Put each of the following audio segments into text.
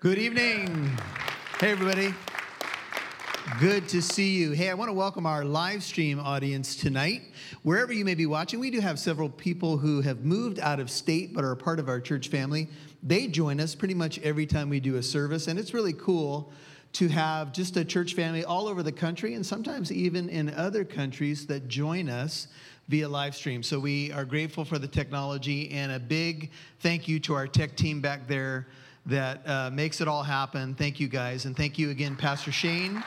Good evening. Hey, everybody. Good to see you. Hey, I want to welcome our live stream audience tonight. Wherever you may be watching, we do have several people who have moved out of state but are part of our church family. They join us pretty much every time we do a service, and it's really cool to have just a church family all over the country and sometimes even in other countries that join us via live stream. So we are grateful for the technology and a big thank you to our tech team back there that uh, makes it all happen. Thank you guys. And thank you again, Pastor Shane,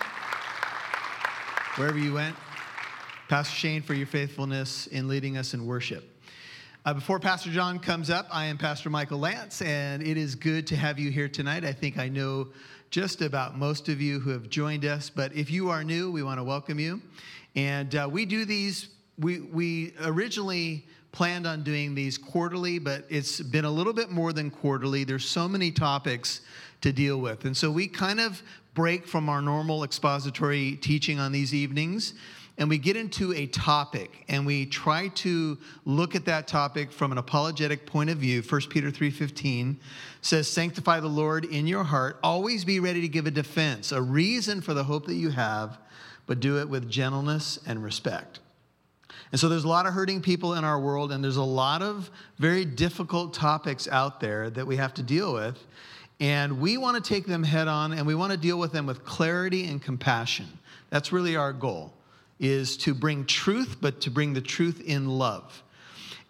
wherever you went. Pastor Shane, for your faithfulness in leading us in worship. Uh, before Pastor John comes up, I am Pastor Michael Lance, and it is good to have you here tonight. I think I know just about most of you who have joined us, but if you are new, we want to welcome you. And uh, we do these, we, we originally planned on doing these quarterly, but it's been a little bit more than quarterly. There's so many topics to deal with. And so we kind of break from our normal expository teaching on these evenings and we get into a topic and we try to look at that topic from an apologetic point of view 1 peter 3.15 says sanctify the lord in your heart always be ready to give a defense a reason for the hope that you have but do it with gentleness and respect and so there's a lot of hurting people in our world, and there's a lot of very difficult topics out there that we have to deal with. And we want to take them head on, and we want to deal with them with clarity and compassion. That's really our goal, is to bring truth, but to bring the truth in love.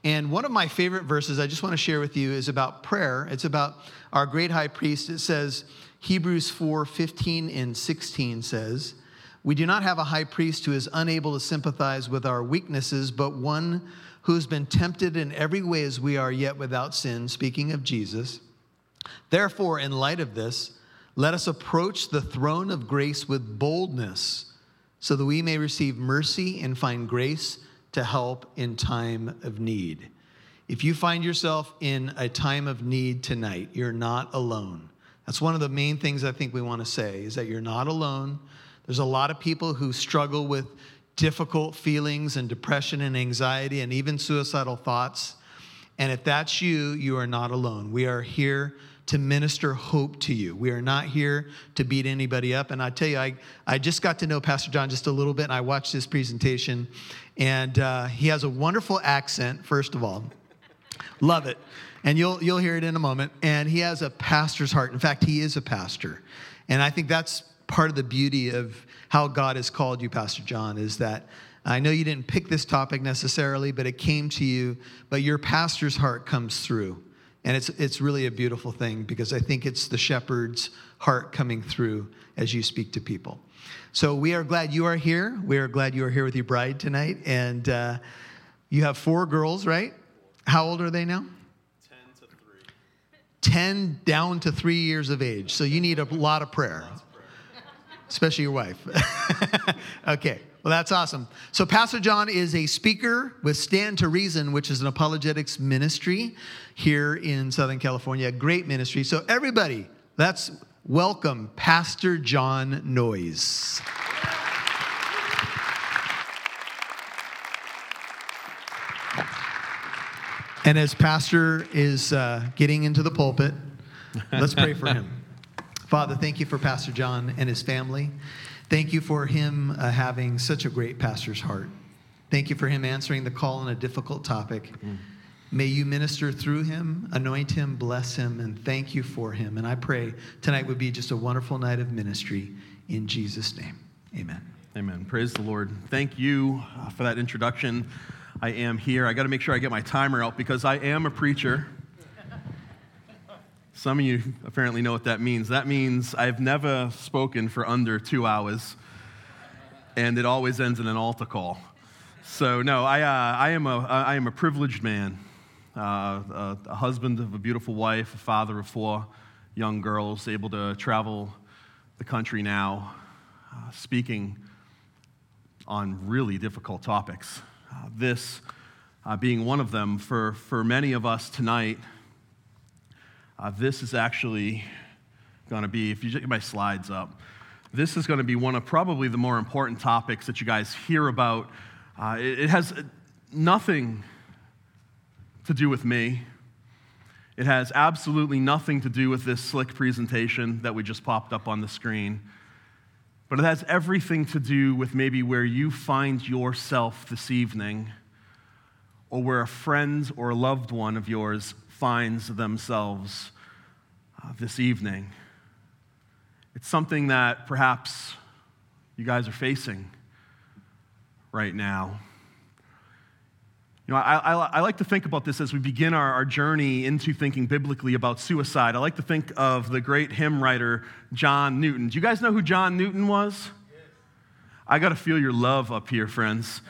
And one of my favorite verses I just want to share with you is about prayer. It's about our great high priest. It says, Hebrews 4 15 and 16 says, we do not have a high priest who is unable to sympathize with our weaknesses, but one who's been tempted in every way as we are, yet without sin, speaking of Jesus. Therefore, in light of this, let us approach the throne of grace with boldness, so that we may receive mercy and find grace to help in time of need. If you find yourself in a time of need tonight, you're not alone. That's one of the main things I think we want to say is that you're not alone. There's a lot of people who struggle with difficult feelings and depression and anxiety and even suicidal thoughts. And if that's you, you are not alone. We are here to minister hope to you. We are not here to beat anybody up. And I tell you, I, I just got to know Pastor John just a little bit, and I watched his presentation, and uh, he has a wonderful accent, first of all. Love it. And you'll, you'll hear it in a moment. And he has a pastor's heart. In fact, he is a pastor. And I think that's part of the beauty of how God has called you, Pastor John, is that I know you didn't pick this topic necessarily, but it came to you, but your pastor's heart comes through. And it's, it's really a beautiful thing because I think it's the shepherd's heart coming through as you speak to people. So we are glad you are here. We are glad you are here with your bride tonight. And uh, you have four girls, right? How old are they now? 10 to 3. 10 down to three years of age. So you need a lot of prayer especially your wife. okay, well, that's awesome. So, Pastor John is a speaker with Stand to Reason, which is an apologetics ministry here in Southern California. Great ministry. So, everybody, let's welcome Pastor John Noyes. And as Pastor is uh, getting into the pulpit, let's pray for him. Father, thank you for Pastor John and his family. Thank you for him uh, having such a great pastor's heart. Thank you for him answering the call on a difficult topic. Mm. May you minister through him, anoint him, bless him, and thank you for him. And I pray tonight would be just a wonderful night of ministry in Jesus' name. Amen. Amen. Praise the Lord. Thank you uh, for that introduction. I am here. I got to make sure I get my timer out because I am a preacher. Some of you apparently know what that means. That means I've never spoken for under two hours, and it always ends in an altar call. So, no, I, uh, I, am, a, I am a privileged man, uh, a, a, husband of a beautiful wife, a father of four young girls, able to travel the country now, uh, speaking on really difficult topics. Uh, this uh, being one of them for, for many of us tonight uh, this is actually going to be, if you get my slides up, this is going to be one of probably the more important topics that you guys hear about. Uh, it, it has nothing to do with me. It has absolutely nothing to do with this slick presentation that we just popped up on the screen. But it has everything to do with maybe where you find yourself this evening, or where a friend or a loved one of yours finds themselves uh, this evening. It's something that perhaps you guys are facing right now. You know, I, I, I, like to think about this as we begin our, our journey into thinking biblically about suicide. I like to think of the great hymn writer John Newton. Do you guys know who John Newton was? Yes. I got to feel your love up here, friends.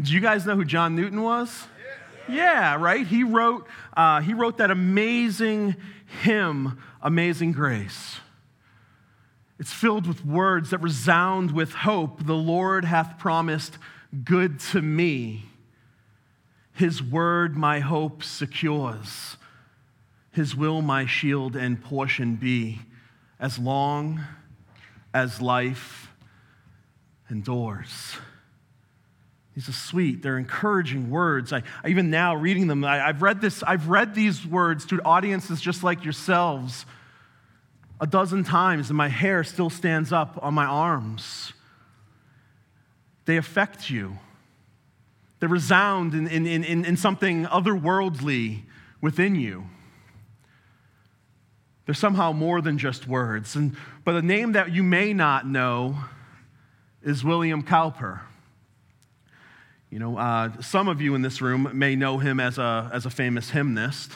Do you guys know who John Newton was? Yes. Yeah, right? He wrote, uh, he wrote that amazing hymn, Amazing Grace. It's filled with words that resound with hope. The Lord hath promised good to me. His word my hope secures. His will my shield and portion be, as long as life endures. These are sweet. They're encouraging words. I, I even now reading them, I, have read this, I've read these words to audiences just like yourselves a dozen times, and my hair still stands up on my arms. They affect you They resound in, in, in, in something otherworldly within you. They're somehow more than just words. And, but a name that you may not know is William Cowper. You know, uh, some of you in this room may know him as a, as a famous hymnist.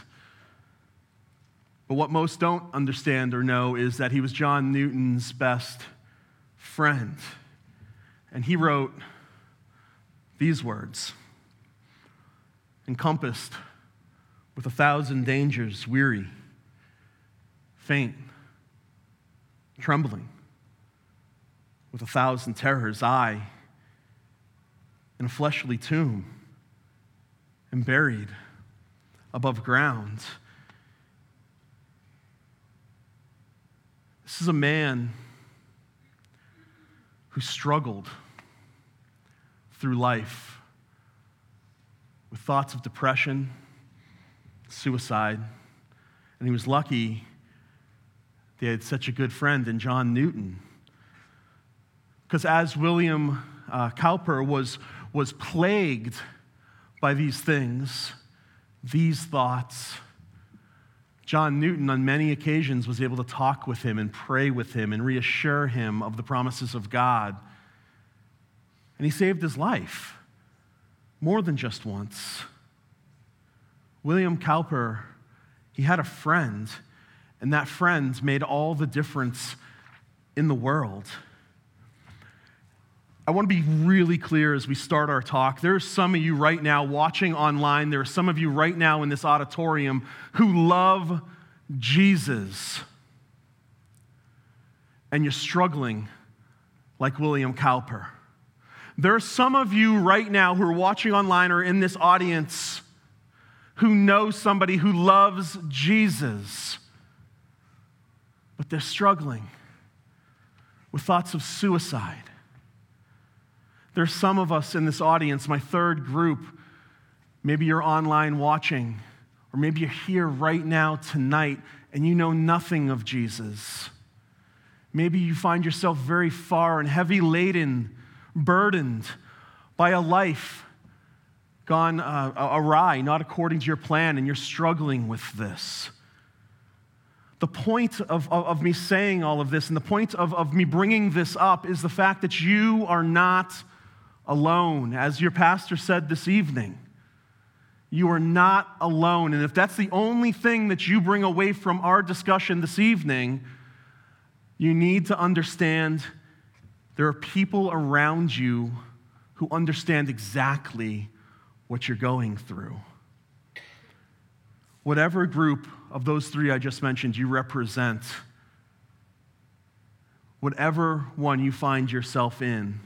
But what most don't understand or know is that he was John Newton's best friend. And he wrote these words encompassed with a thousand dangers, weary, faint, trembling, with a thousand terrors, I, in a fleshly tomb, and buried above ground. This is a man who struggled through life with thoughts of depression, suicide. And he was lucky they had such a good friend in John Newton. Because as William uh, Cowper was, was plagued by these things, these thoughts, John Newton, on many occasions, was able to talk with him and pray with him and reassure him of the promises of God and he saved his life more than just once. William Cowper, he had a friend, and that friend made all the difference in the world. I want to be really clear as we start our talk. There are some of you right now watching online, there are some of you right now in this auditorium who love Jesus. And you're struggling like William Cowper. There are some of you right now who are watching online or in this audience who know somebody who loves Jesus, but they're struggling with thoughts of suicide. There's some of us in this audience, my third group, maybe you're online watching, or maybe you're here right now tonight and you know nothing of Jesus. Maybe you find yourself very far and heavy laden burdened by a life gone uh, awry, not according to your plan, and you're struggling with this. The point of, of, of, me saying all of this and the point of, of me bringing this up is the fact that you are not alone. As your pastor said this evening, you are not alone. And if that's the only thing that you bring away from our discussion this evening, you need to understand there are people around you who understand exactly what you're going through. Whatever group of those three I just mentioned you represent, whatever one you find yourself in,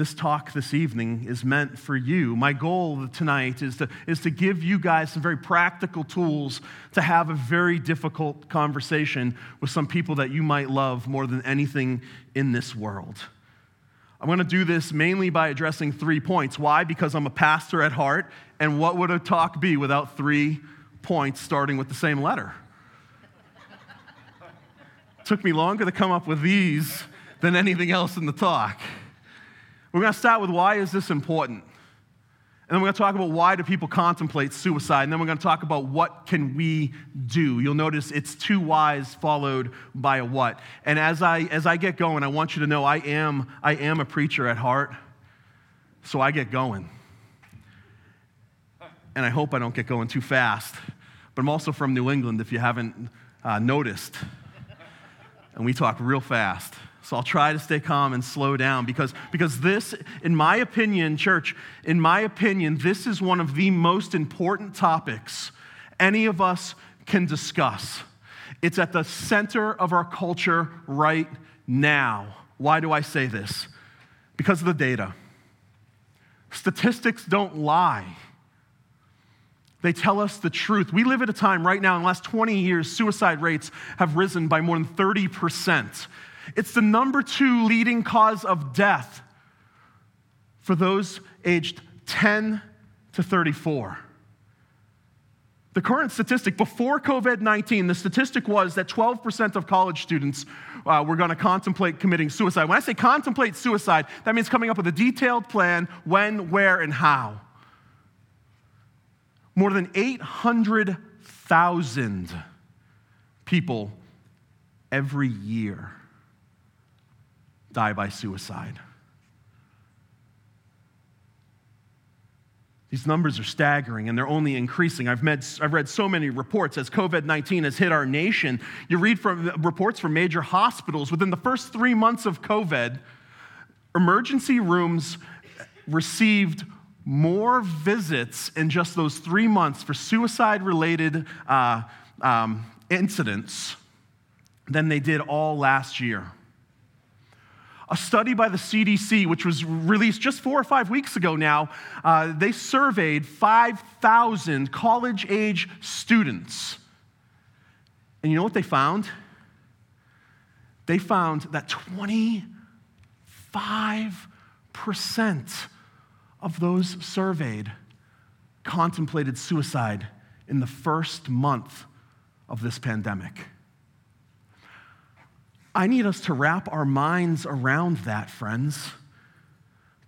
this talk this evening is meant for you. My goal tonight is to, is to give you guys some very practical tools to have a very difficult conversation with some people that you might love more than anything in this world. I'm going to do this mainly by addressing three points. Why? Because I'm a pastor at heart, and what would a talk be without three points starting with the same letter. Took me longer to come up with these than anything else in the talk. We're going to start with why is this important? And then we're going to talk about why do people contemplate suicide. And then we're going to talk about what can we do. You'll notice it's two whys followed by a what. And as I, as I get going, I want you to know I am, I am a preacher at heart, so I get going. And I hope I don't get going too fast. But I'm also from New England, if you haven't uh, noticed. And we talk real fast. So I'll try to stay calm and slow down because, because this, in my opinion, church, in my opinion, this is one of the most important topics any of us can discuss. It's at the center of our culture right now. Why do I say this? Because of the data. Statistics don't lie. They tell us the truth. We live at a time right now, in the last 20 years, suicide rates have risen by more than 30%. It's the number two leading cause of death for those aged 10 to 34. The current statistic before COVID 19, the statistic was that 12% of college students uh, were going to contemplate committing suicide. When I say contemplate suicide, that means coming up with a detailed plan when, where, and how. More than 800,000 people every year die by suicide. These numbers are staggering and they're only increasing. I've, med, I've read so many reports as COVID 19 has hit our nation. You read from reports from major hospitals within the first three months of COVID, emergency rooms received more visits in just those three months for suicide related uh, um, incidents than they did all last year. A study by the CDC, which was released just four or five weeks ago now, uh, they surveyed 5,000 college age students. And you know what they found? They found that 25% of those surveyed contemplated suicide in the first month of this pandemic. I need us to wrap our minds around that, friends.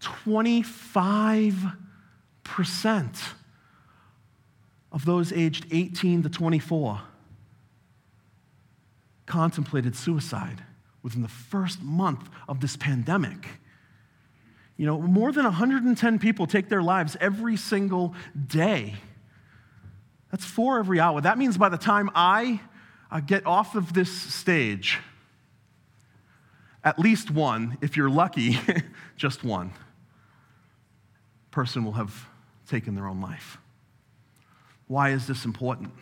25% of those aged 18 to 24 contemplated suicide within the first month of this pandemic. You know, more than 110 people take their lives every single day. That's four every hour. That means by the time I uh, get off of this stage, at least one, if you're lucky, just one person will have taken their own life. Why is this important?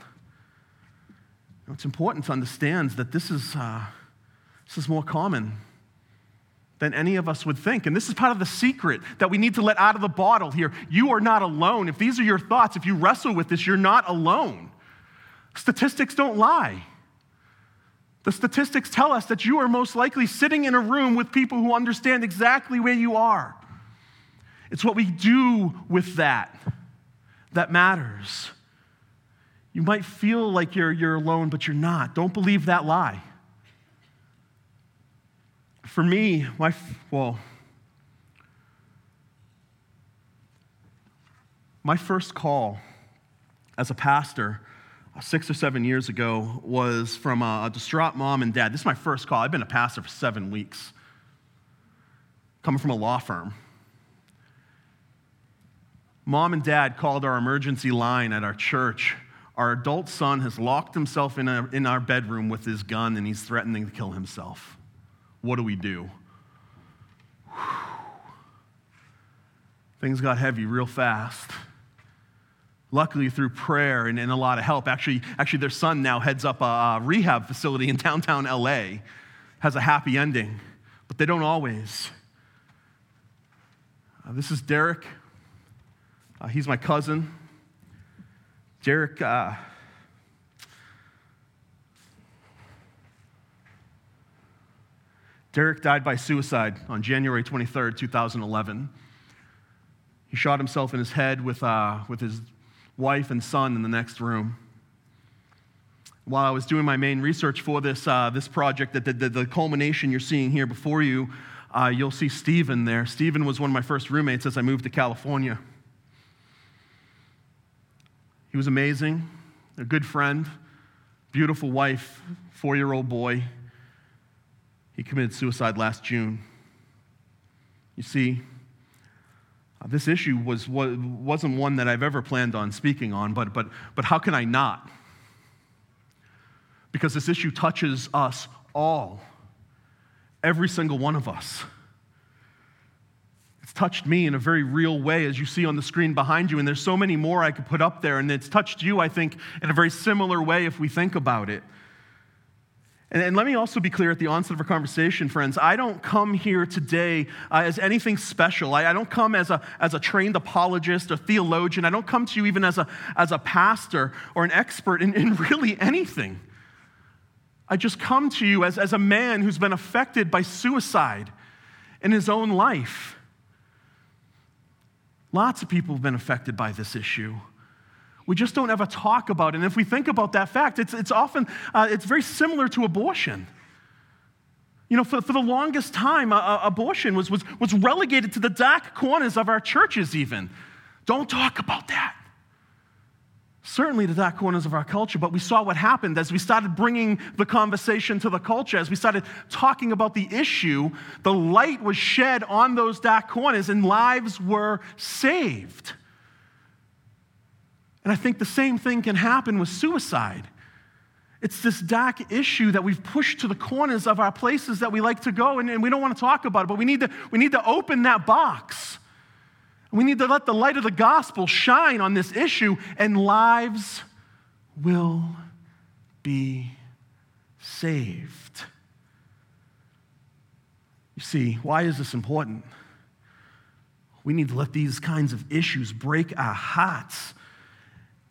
It's important to understand that this is, uh, this is more common than any of us would think. And this is part of the secret that we need to let out of the bottle here. You are not alone. If these are your thoughts, if you wrestle with this, you're not alone. Statistics don't lie. The statistics tell us that you are most likely sitting in a room with people who understand exactly where you are. It's what we do with that that matters. You might feel like you're, you're alone, but you're not. Don't believe that lie. For me, my, well, my first call as a pastor six or seven years ago was from a, distraught mom and dad. This is my first call. I've been a pastor for seven weeks, coming from a law firm. Mom and dad called our emergency line at our church. Our adult son has locked himself in, a, in our bedroom with his gun and he's threatening to kill himself. What do we do? Whew. Things got heavy real fast. Luckily, through prayer and, and, a lot of help, actually, actually, their son now heads up a, rehab facility in downtown LA, has a happy ending, but they don't always. Uh, this is Derek. Uh, he's my cousin. Derek, uh, Derek died by suicide on January 23rd, 2011. He shot himself in his head with, uh, with his wife and son in the next room. While I was doing my main research for this, uh, this project, that the, the, the, culmination you're seeing here before you, uh, you'll see Stephen there. Stephen was one of my first roommates as I moved to California. He was amazing, a good friend, beautiful wife, four year old boy. He committed suicide last June. You see, this issue was, was, wasn't one that I've ever planned on speaking on, but, but, but how can I not? Because this issue touches us all, every single one of us. It's touched me in a very real way, as you see on the screen behind you, and there's so many more I could put up there, and it's touched you, I think, in a very similar way if we think about it. And, and, let me also be clear at the onset of our conversation, friends. I don't come here today uh, as anything special. I, I, don't come as a, as a trained apologist or theologian. I don't come to you even as a, as a pastor or an expert in, in really anything. I just come to you as, as a man who's been affected by suicide in his own life. Lots of people have been affected by this issue. We just don't ever talk about it. And if we think about that fact, it's, it's often, uh, it's very similar to abortion. You know, for, for the longest time, uh, abortion was, was, was relegated to the dark corners of our churches, even. Don't talk about that. Certainly the dark corners of our culture, but we saw what happened as we started bringing the conversation to the culture, as we started talking about the issue, the light was shed on those dark corners and lives were saved. And I think the same thing can happen with suicide. It's this dark issue that we've pushed to the corners of our places that we like to go, and, and, we don't want to talk about it, but we need, to, we need to open that box. We need to let the light of the gospel shine on this issue, and lives will be saved. You see, why is this important? We need to let these kinds of issues break our hearts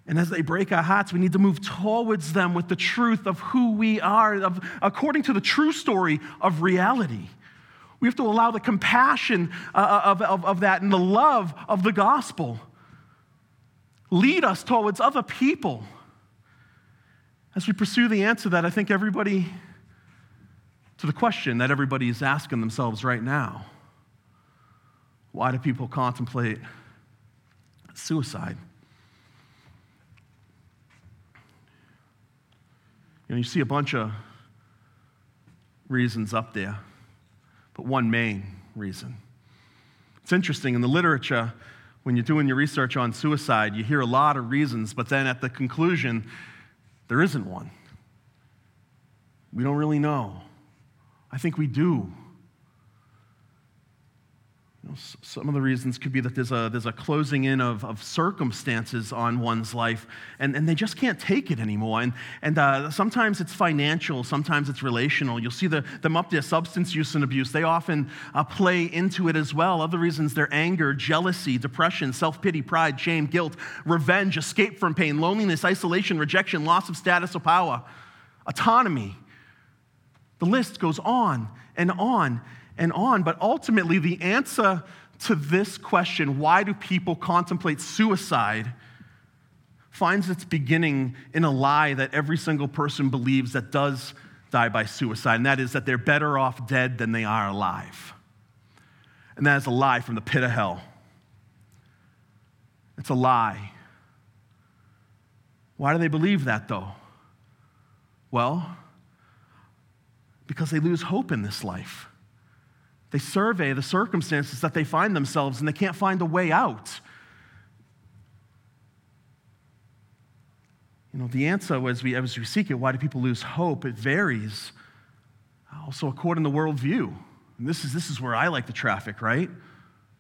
and as they break our hearts, we need to move towards them with the truth of who we are, of, according to the true story of reality. We have to allow the compassion uh, uh, of, of, of that and the love of the gospel lead us towards other people. As we pursue the answer that I think everybody, to the question that everybody is asking themselves right now why do people contemplate suicide? You know, you see a bunch of reasons up there, but one main reason. It's interesting in the literature, when you're doing your research on suicide, you hear a lot of reasons, but then at the conclusion, there isn't one. We don't really know. I think we do. Some of the reasons could be that there's a, there's a closing in of, of circumstances on one's life, and, and they just can't take it anymore. And, and uh, sometimes it's financial, sometimes it's relational. You'll see the, them up there substance use and abuse. They often uh, play into it as well. Other reasons they're anger, jealousy, depression, self pity, pride, shame, guilt, revenge, escape from pain, loneliness, isolation, rejection, loss of status or power, autonomy. The list goes on and on and on. But ultimately, the answer to this question, why do people contemplate suicide, finds its beginning in a lie that every single person believes that does die by suicide, and that is that they're better off dead than they are alive. And that is a lie from the pit of hell. It's a lie. Why do they believe that, though? Well, because they lose hope in this life. They survey the circumstances that they find themselves and they can't find a way out. You know, the answer as we, as we seek it, why do people lose hope? It varies. Also, according to worldview. And this is, this is where I like the traffic, right?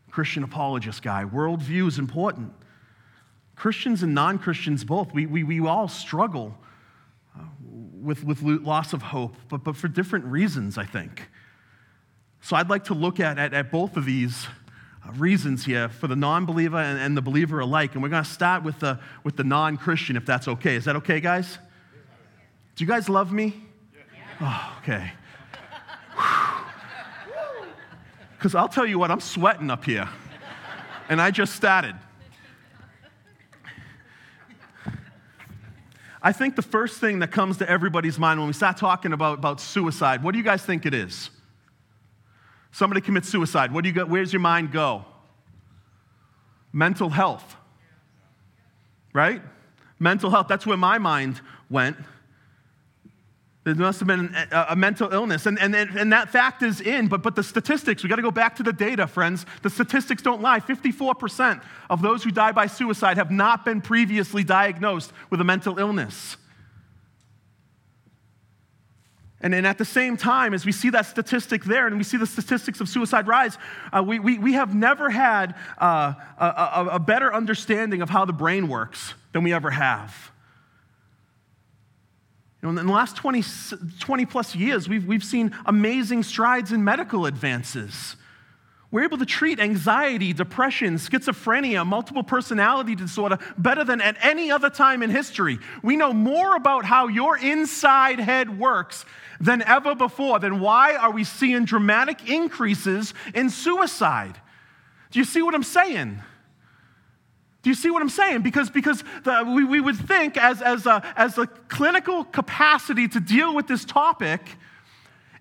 Christian apologist guy. Worldview is important. Christians and non Christians both, we, we, we all struggle uh, with, with loss of hope, but, but for different reasons, I think. So I'd like to look at, at, at both of these uh, reasons here for the non believer and, and, the believer alike. And we're going to start with the, with the non Christian, if that's okay. Is that okay, guys? Do you guys love me? Oh, okay. Because I'll tell you what, I'm sweating up here. And I just started. I think the first thing that comes to everybody's mind when we start talking about, about suicide, what do you guys think it is? Somebody commits suicide. What do you go, where's your mind go? Mental health. Right? Mental health. That's where my mind went. There must have been a, a mental illness. And, and, and that fact is in, but, but the statistics, we got to go back to the data, friends. The statistics don't lie. 54% of those who die by suicide have not been previously diagnosed with a mental illness. And then at the same time, as we see that statistic there and we see the statistics of suicide rise, uh, we, we, we have never had uh, a, a, a better understanding of how the brain works than we ever have. You know, in the last 20, 20 plus years, we've, we've seen amazing strides in medical advances. We're able to treat anxiety, depression, schizophrenia, multiple personality disorder better than at any other time in history. We know more about how your inside head works than ever before. Then why are we seeing dramatic increases in suicide? Do you see what I'm saying? Do you see what I'm saying? Because, because the, we, we would think, as, as, a, as a clinical capacity to deal with this topic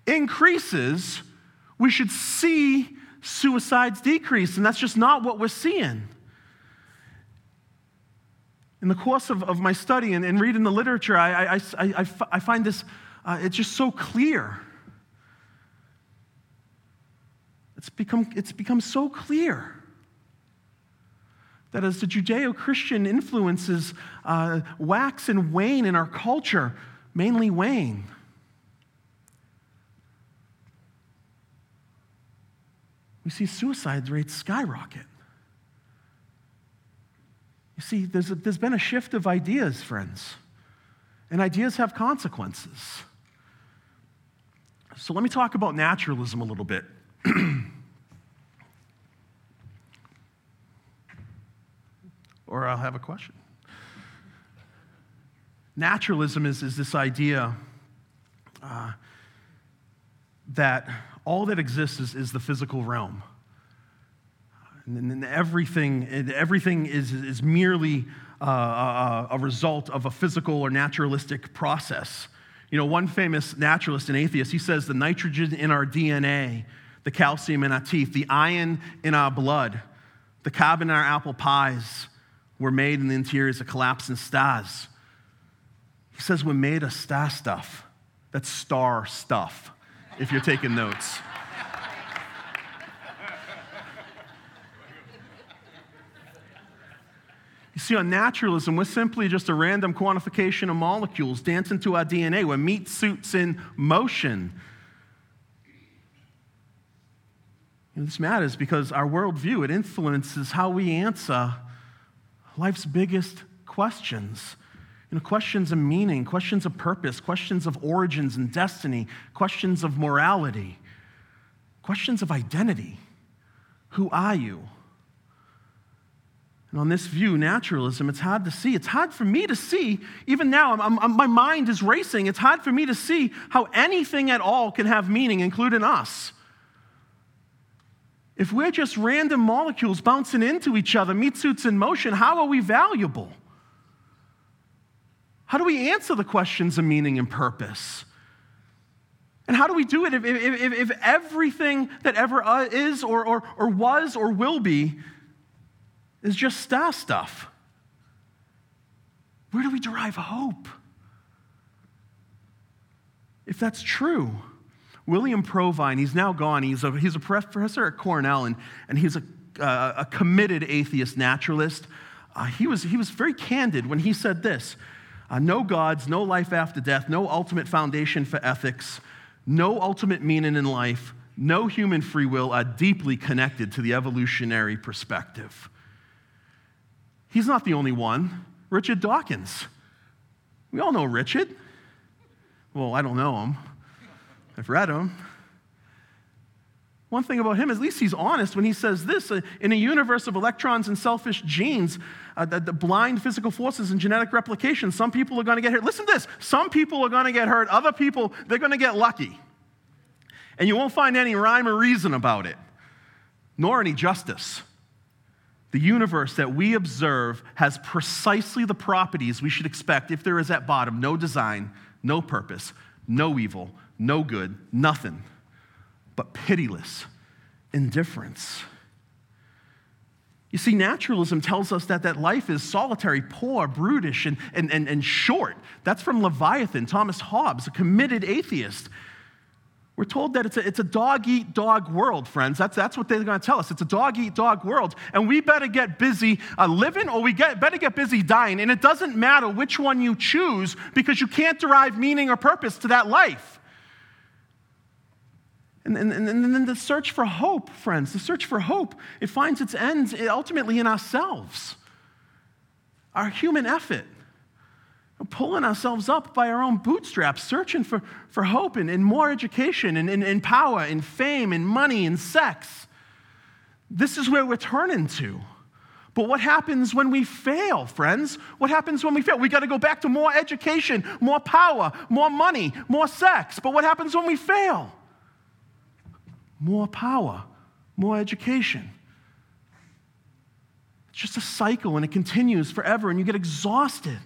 increases, we should see suicides decrease. And that's just not what we're seeing. In the course of, of my study and, and reading the literature, I, I, I, I find this, uh, it's just so clear. It's become, it's become so clear that as the Judeo Christian influences uh, wax and wane in our culture, mainly wane, we see suicide rates skyrocket. You see, there's, a, there's been a shift of ideas, friends, and ideas have consequences. So let me talk about naturalism a little bit. or I'll have a question. Naturalism is, is this idea uh, that all that exists is, is the physical realm. And, everything, everything is, is merely uh, a, a result of a physical or naturalistic process. You know, one famous naturalist and atheist, he says the nitrogen in our DNA, the calcium in our teeth, the iron in our blood, the carbon in our apple pies, were made in the interiors of collapsing stars. He says we're made of star stuff. That's star stuff, if you're taking notes. You see, on naturalism, we're simply just a random quantification of molecules dancing to our DNA. We're meat suits in motion. And this matters because our worldview, it influences how we answer life's biggest questions. You know, questions of meaning, questions of purpose, questions of origins and destiny, questions of morality, questions of identity. Who are you? And on this view, naturalism, it's hard to see. It's hard for me to see, even now, I'm, I'm, my mind is racing. It's hard for me to see how anything at all can have meaning, including us. If we're just random molecules bouncing into each other, meat suits in motion, how are we valuable? How do we answer the questions of meaning and purpose? And how do we do it if, if, if, everything that ever uh, is or, or, or was or will be is just star stuff? Where do we derive hope? If that's true, William Provine, he's now gone. He's a, he's a professor at Cornell, and, and he's a, uh, a committed atheist naturalist. Uh, he, was, he was very candid when he said this uh, No gods, no life after death, no ultimate foundation for ethics, no ultimate meaning in life, no human free will are deeply connected to the evolutionary perspective. He's not the only one. Richard Dawkins. We all know Richard. Well, I don't know him. I've read him. One thing about him, at least he's honest when he says this uh, in a universe of electrons and selfish genes, uh, the, the, blind physical forces and genetic replication, some people are going to get hurt. Listen to this some people are going to get hurt, other people, they're going to get lucky. And you won't find any rhyme or reason about it, nor any justice. The universe that we observe has precisely the properties we should expect if there is at bottom no design, no purpose, no evil, no good, nothing, but pitiless indifference. You see, naturalism tells us that, that life is solitary, poor, brutish, and, and, and, and short. That's from Leviathan, Thomas Hobbes, a committed atheist. We're told that it's a, it's a dog eat dog world, friends. That's, that's what they're going to tell us. It's a dog eat dog world. And we better get busy uh, living or we get, better get busy dying. And it doesn't matter which one you choose because you can't derive meaning or purpose to that life. And, and, and then the search for hope, friends, the search for hope, it finds its ends ultimately in ourselves, our human effort pulling ourselves up by our own bootstraps, searching for, for hope and, and more education and, and, and power and fame and money and sex. This is where we're turning to. But what happens when we fail, friends? What happens when we fail? We got to go back to more education, more power, more money, more sex. But what happens when we fail? More power, more education. It's just a cycle and it continues forever and you get exhausted.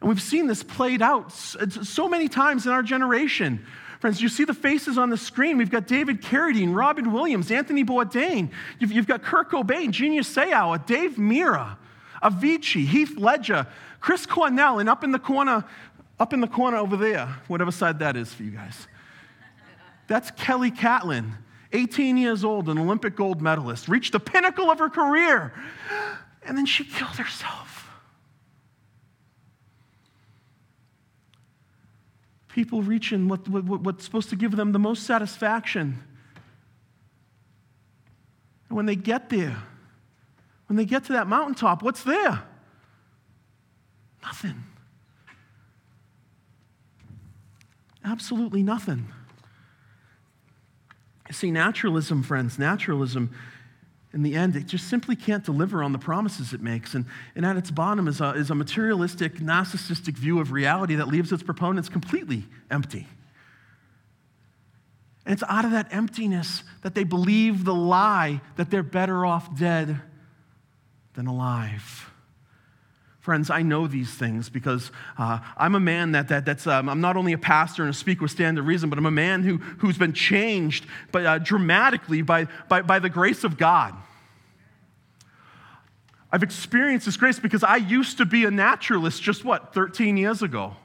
And we've seen this played out so many times in our generation. Friends, you see the faces on the screen. We've got David Carradine, Robin Williams, Anthony Bourdain. You've, you've got Kurt Cobain, Junior Seau, Dave Mirra, Avicii, Heath Ledger, Chris Cornell, and up in the corner, up in the corner over there, whatever side that is for you guys. That's Kelly Catlin, 18 years old, an Olympic gold medalist, reached the pinnacle of her career, and then she killed herself. people reaching what, what, what's supposed to give them the most satisfaction. And when they get there, when they get to that mountaintop, what's there? Nothing. Absolutely nothing. See, naturalism, friends, naturalism in the end, it just simply can't deliver on the promises it makes. And, and at its bottom is a, is a materialistic, narcissistic view of reality that leaves its proponents completely empty. And it's out of that emptiness that they believe the lie that they're better off dead than alive. Friends, I know these things because uh, I'm a man that, that that's, um, I'm not only a pastor and a speaker with Stand Reason, but I'm a man who, who's been changed by, uh, dramatically by, by, by the grace of God. I've experienced this grace because I used to be a naturalist just what, 13 years ago.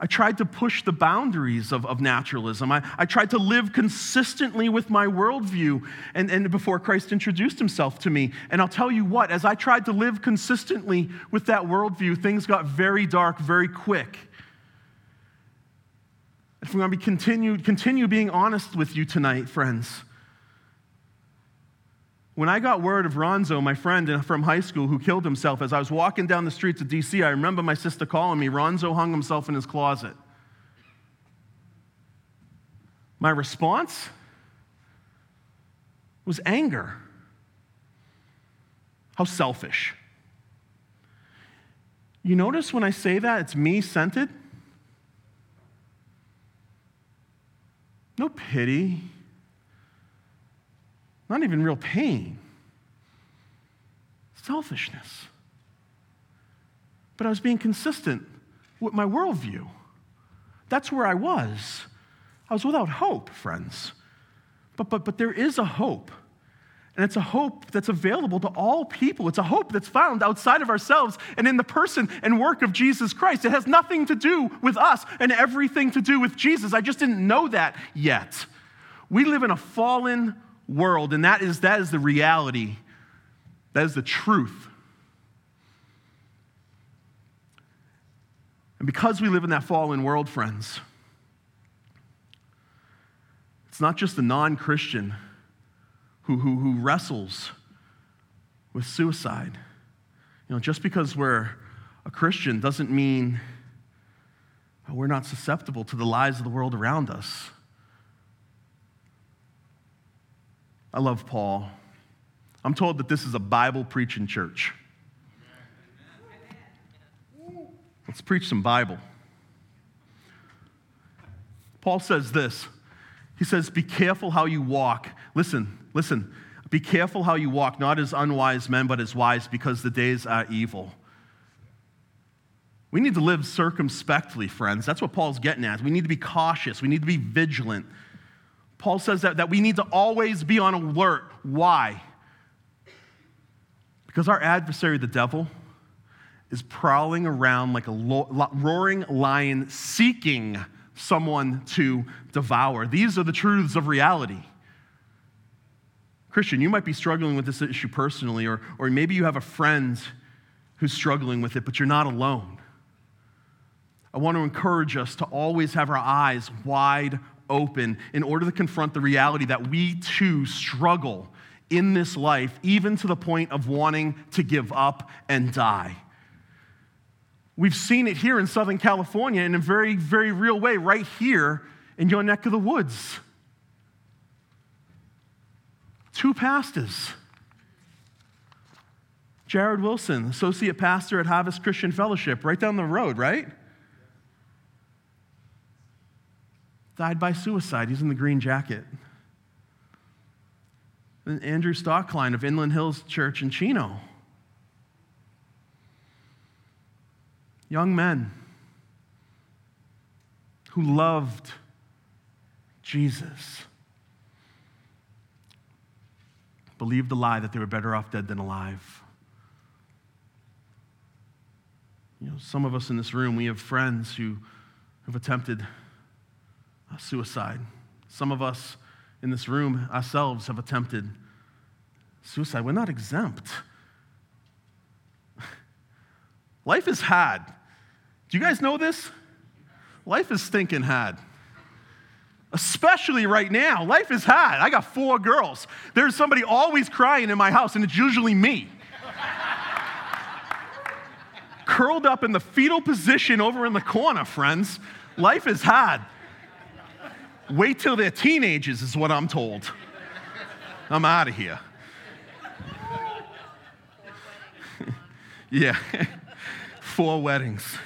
I tried to push the boundaries of, of naturalism. I, I tried to live consistently with my worldview and, and before Christ introduced himself to me. And I'll tell you what, as I tried to live consistently with that worldview, things got very dark very quick. If we're going to be continued, continue being honest with you tonight, friends, when I got word of Ronzo, my friend from high school who killed himself, as I was walking down the streets of DC, I remember my sister calling me, Ronzo hung himself in his closet. My response was anger. How selfish. You notice when I say that, it's me centered? No pity, not even real pain, selfishness. But I was being consistent with my worldview. That's where I was. I was without hope, friends. But, but, but there is a hope. And it's a hope that's available to all people. It's a hope that's found outside of ourselves and in the person and work of Jesus Christ. It has nothing to do with us and everything to do with Jesus. I just didn't know that yet. We live in a fallen world, and that is, that is the reality, that is the truth. And because we live in that fallen world, friends, it's not just the non Christian who, who, who wrestles with suicide. You know, just because we're a Christian doesn't mean we're not susceptible to the lies of the world around us. I love Paul. I'm told that this is a Bible preaching church. Let's preach some Bible. Paul says this. He says, Be careful how you walk. Listen, Listen, be careful how you walk, not as unwise men, but as wise, because the days are evil. We need to live circumspectly, friends. That's what Paul's getting at. We need to be cautious, we need to be vigilant. Paul says that, that we need to always be on alert. Why? Because our adversary, the devil, is prowling around like a lo- roaring lion seeking someone to devour. These are the truths of reality. Christian, you might be struggling with this issue personally, or, or maybe you have a friend who's struggling with it, but you're not alone. I want to encourage us to always have our eyes wide open in order to confront the reality that we too struggle in this life, even to the point of wanting to give up and die. We've seen it here in Southern California in a very, very real way, right here in your neck of the woods. Two pastors. Jarrid Wilson, associate pastor at Harvest Christian Fellowship, right down the road, right? Died by suicide. He's in the green jacket. And Andrew Stoecklein of Inland Hills Church in Chino. Young men who loved Jesus believed the lie that they were better off dead than alive. You know, some of us in this room, we have friends who have attempted suicide. Some of us in this room ourselves have attempted suicide. We're not exempt. Life is hard. Do you guys know this? Life is stinking hard. Especially right now. Life is hard. I got four girls. There's somebody always crying in my house, and it's usually me. Curled up in the fetal position over in the corner, friends. Life is hard. Wait till they're teenagers, is what I'm told. I'm out of here. yeah, four weddings.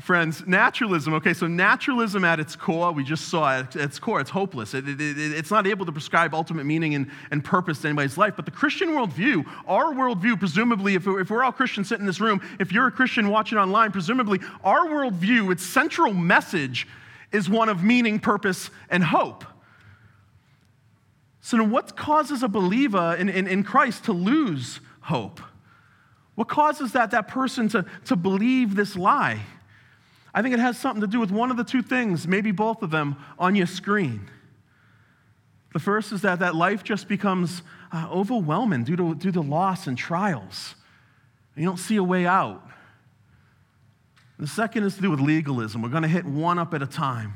Friends, naturalism, okay, so naturalism at its core, we just saw at its core, it's hopeless. It, it, it, it's not able to prescribe ultimate meaning and, and purpose to anybody's life. But the Christian worldview, our worldview, presumably, if we're, if we're all Christians sitting in this room, if you're a Christian watching online, presumably, our worldview, its central message is one of meaning, purpose, and hope. So, what causes a believer in, in, in Christ to lose hope? What causes that, that person to, to believe this lie? I think it has something to do with one of the two things, maybe both of them, on your screen. The first is that, that life just becomes uh, overwhelming due to, due to loss and trials. You don't see a way out. The second is to do with legalism. We're going to hit one up at a time.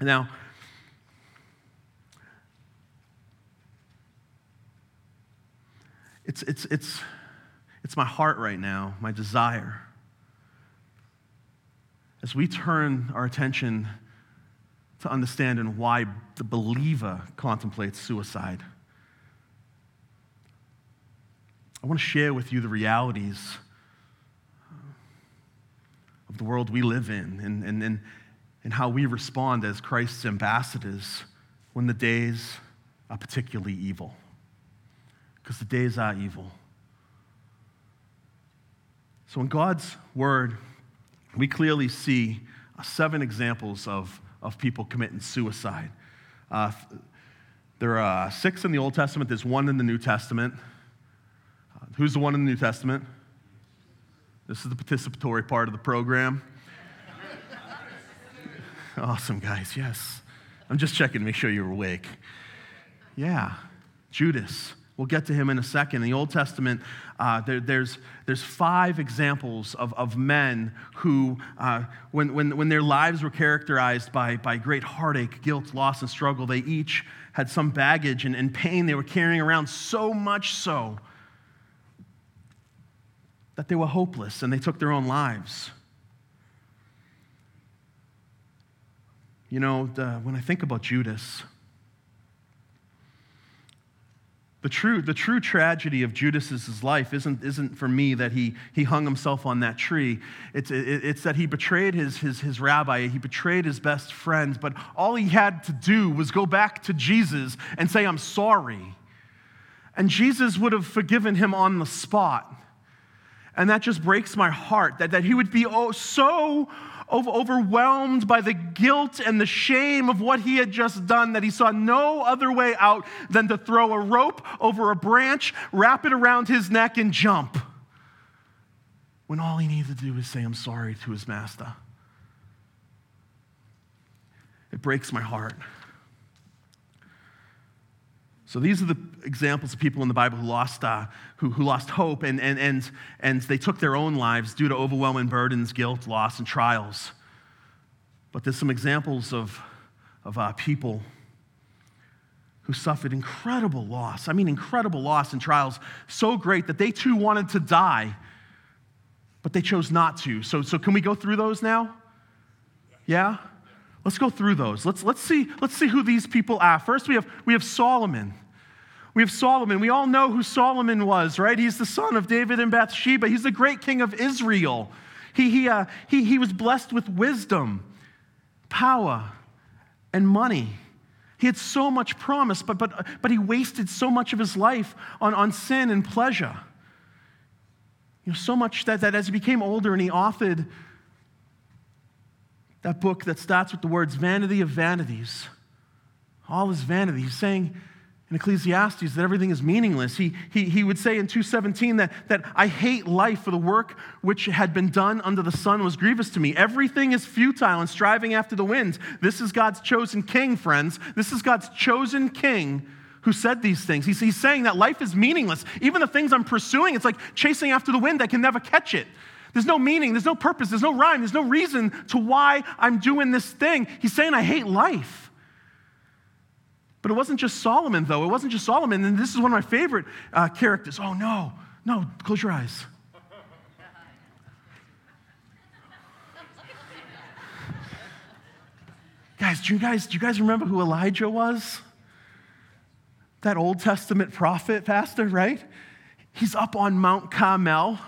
Now, it's, it's, it's, it's my heart right now, my desire as we turn our attention to understanding why the believer contemplates suicide, I want to share with you the realities of the world we live in and, and, and, and how we respond as Christ's ambassadors when the days are particularly evil. Because the days are evil. So, in God's word, we clearly see uh, seven examples of, of people committing suicide. Uh, there are six in the Old Testament, there's one in the New Testament. Uh, who's the one in the New Testament? This is the participatory part of the program. awesome, guys, yes. I'm just checking to make sure you're awake. Yeah, Judas. We'll get to him in a second. In the Old Testament, uh, there, there's, there's five examples of, of men who, uh, when, when, when their lives were characterized by, by great heartache, guilt, loss, and struggle, they each had some baggage and, and pain they were carrying around, so much so that they were hopeless and they took their own lives. You know, the, when I think about Judas, The true, the true tragedy of Judas's life isn't, isn't for me that he, he hung himself on that tree. It's, it, it's that he betrayed his, his, his rabbi, he betrayed his best friend, but all he had to do was go back to Jesus and say, I'm sorry. And Jesus would have forgiven him on the spot. And that just breaks my heart that, that he would be oh, so overwhelmed by the guilt and the shame of what he had just done that he saw no other way out than to throw a rope over a branch, wrap it around his neck, and jump. When all he needed to do was say, I'm sorry to his master. It breaks my heart. So these are the examples of people in the Bible who lost, uh, who, who lost hope and, and, and, and they took their own lives due to overwhelming burdens, guilt, loss, and trials. But there's some examples of, of uh, people who suffered incredible loss. I mean, incredible loss and trials, so great that they too wanted to die, but they chose not to. So, so can we go through those now? Yeah? Let's go through those. Let's, let's, see, let's see who these people are. First, we have, we have Solomon. We have Solomon. We all know who Solomon was, right? He's the son of David and Bathsheba. He's the great king of Israel. He, he, uh, he, he was blessed with wisdom, power, and money. He had so much promise, but, but, but he wasted so much of his life on, on sin and pleasure. You know, so much that, that as he became older and he authored that book that starts with the words vanity of vanities, all is vanity. He's saying, in Ecclesiastes that everything is meaningless. He, he, he would say in 217 that, that I hate life for the work which had been done under the sun was grievous to me. Everything is futile and striving after the winds. This is God's chosen king, friends. This is God's chosen king who said these things. He's, he's saying that life is meaningless. Even the things I'm pursuing, it's like chasing after the wind. I can never catch it. There's no meaning, there's no purpose, there's no rhyme, there's no reason to why I'm doing this thing. He's saying I hate life. But it wasn't just Solomon, though. It wasn't just Solomon. And this is one of my favorite uh, characters. Oh, no, no, close your eyes. guys, do you guys, do you guys remember who Elijah was? That Old Testament prophet, pastor, right? He's up on Mount Carmel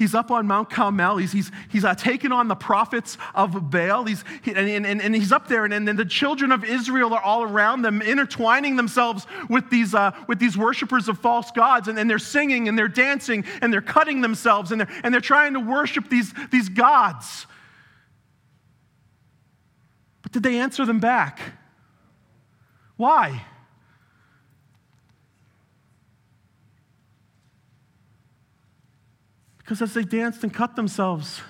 He's up on Mount Carmel. He's, he's, he's uh, taken on the prophets of Baal. He's, he, and, and, and he's up there, and, and the children of Israel are all around them, intertwining themselves with these, uh, with these worshipers of false gods. And, and they're singing and they're dancing and they're cutting themselves and they're, and they're trying to worship these, these gods. But did they answer them back? Why? Because as they danced and cut themselves,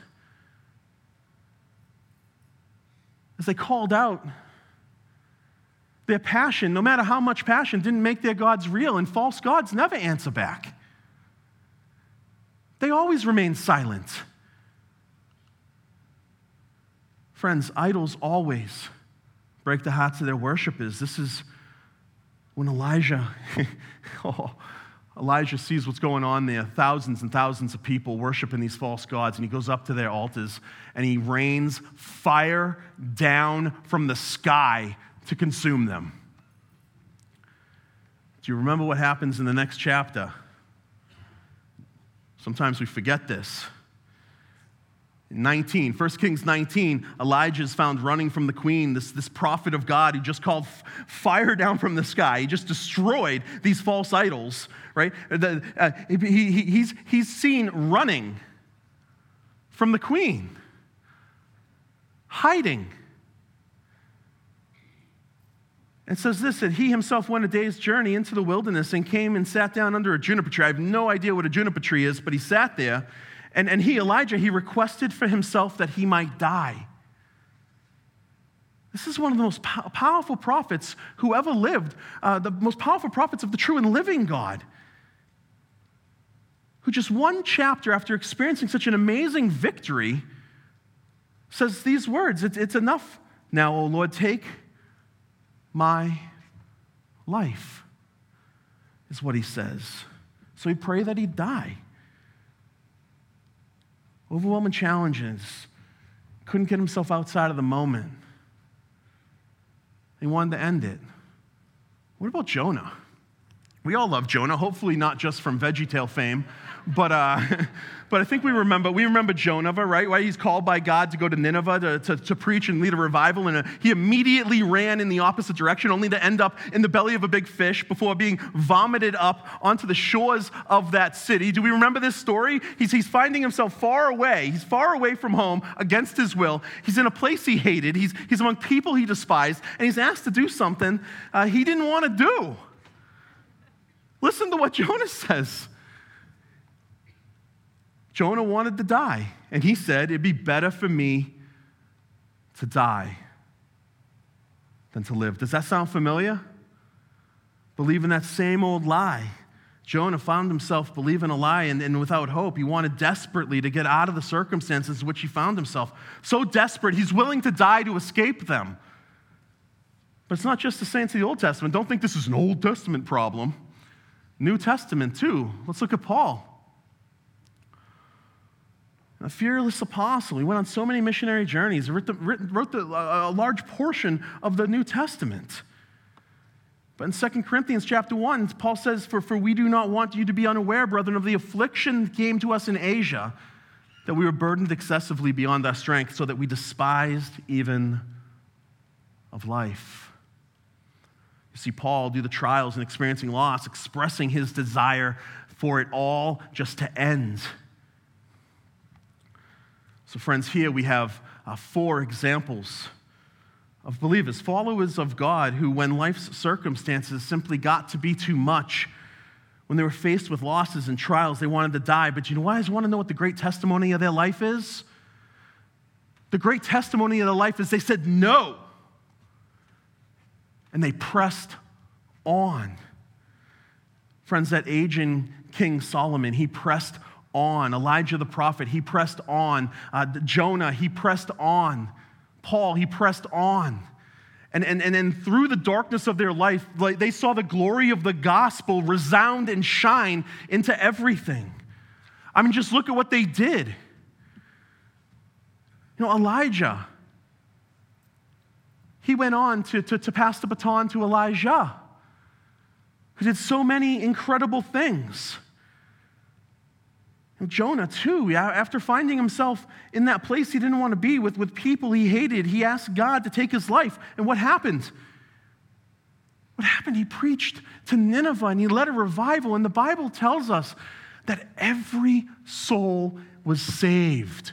as they called out, their passion, no matter how much passion, didn't make their gods real, and false gods never answer back. They always remain silent. Friends, idols always break the hearts of their worshipers. This is when Elijah, oh, Elijah sees what's going on there thousands and thousands of people worshiping these false gods, and he goes up to their altars and he rains fire down from the sky to consume them. Do you remember what happens in the next chapter? Sometimes we forget this. 19, 1 Kings 19, Elijah is found running from the queen, this, this prophet of God who just called fire down from the sky. He just destroyed these false idols, right? The, uh, he, he, he's, he's seen running from the queen, hiding. It says this that he himself went a day's journey into the wilderness and came and sat down under a juniper tree. I have no idea what a juniper tree is, but he sat there and, and he, Elijah, he requested for himself that he might die. This is one of the most po- powerful prophets who ever lived, uh, the most powerful prophets of the true and living God. Who, just one chapter after experiencing such an amazing victory, says these words It's, it's enough now, O Lord, take my life, is what he says. So he prayed that he'd die overwhelming challenges, couldn't get himself outside of the moment. He wanted to end it. What about Jonah? We all love Jonah, hopefully not just from VeggieTale fame, but, uh, but I think we remember, we remember Jonah, right? Why he's called by God to go to Nineveh to, to, to preach and lead a revival, and uh, he immediately ran in the opposite direction, only to end up in the belly of a big fish before being vomited up onto the shores of that city. Do we remember this story? He's, he's finding himself far away. He's far away from home against his will. He's in a place he hated. He's, he's among people he despised, and he's asked to do something uh, he didn't want to do. Listen to what Jonah says. Jonah wanted to die, and he said, It'd be better for me to die than to live. Does that sound familiar? Believing that same old lie. Jonah found himself believing a lie and, and, without hope. He wanted desperately to get out of the circumstances in which he found himself. So desperate, he's willing to die to escape them. But it's not just the saints of the Old Testament. Don't think this is an Old Testament problem. New Testament, too. Let's look at Paul. A fearless apostle. He went on so many missionary journeys, wrote, the, wrote the, a large portion of the New Testament. But in 2 Corinthians chapter 1, Paul says, for, for we do not want you to be unaware, brethren, of the affliction that came to us in Asia, that we were burdened excessively beyond our strength, so that we despised even of life. You see Paul do the trials and experiencing loss, expressing his desire for it all just to end. So, friends, here we have uh, four examples of believers, followers of God, who, when life's circumstances simply got to be too much, when they were faced with losses and trials, they wanted to die. But you know? I just want to know what the great testimony of their life is. The great testimony of their life is they said no and they pressed on. Friends, that aging King Solomon, he pressed on. Elijah the prophet, he pressed on. Uh, Jonah, he pressed on. Paul, he pressed on. And, and, and then through the darkness of their life, like, they saw the glory of the gospel resound and shine into everything. I mean, just look at what they did. You know, Elijah, he went on to, to, to pass the baton to Elisha, who did so many incredible things. And Jonah, too, after finding himself in that place he didn't want to be with, with people he hated, he asked God to take his life. And what happened? What happened? He preached to Nineveh and he led a revival. And the Bible tells us that every soul was saved.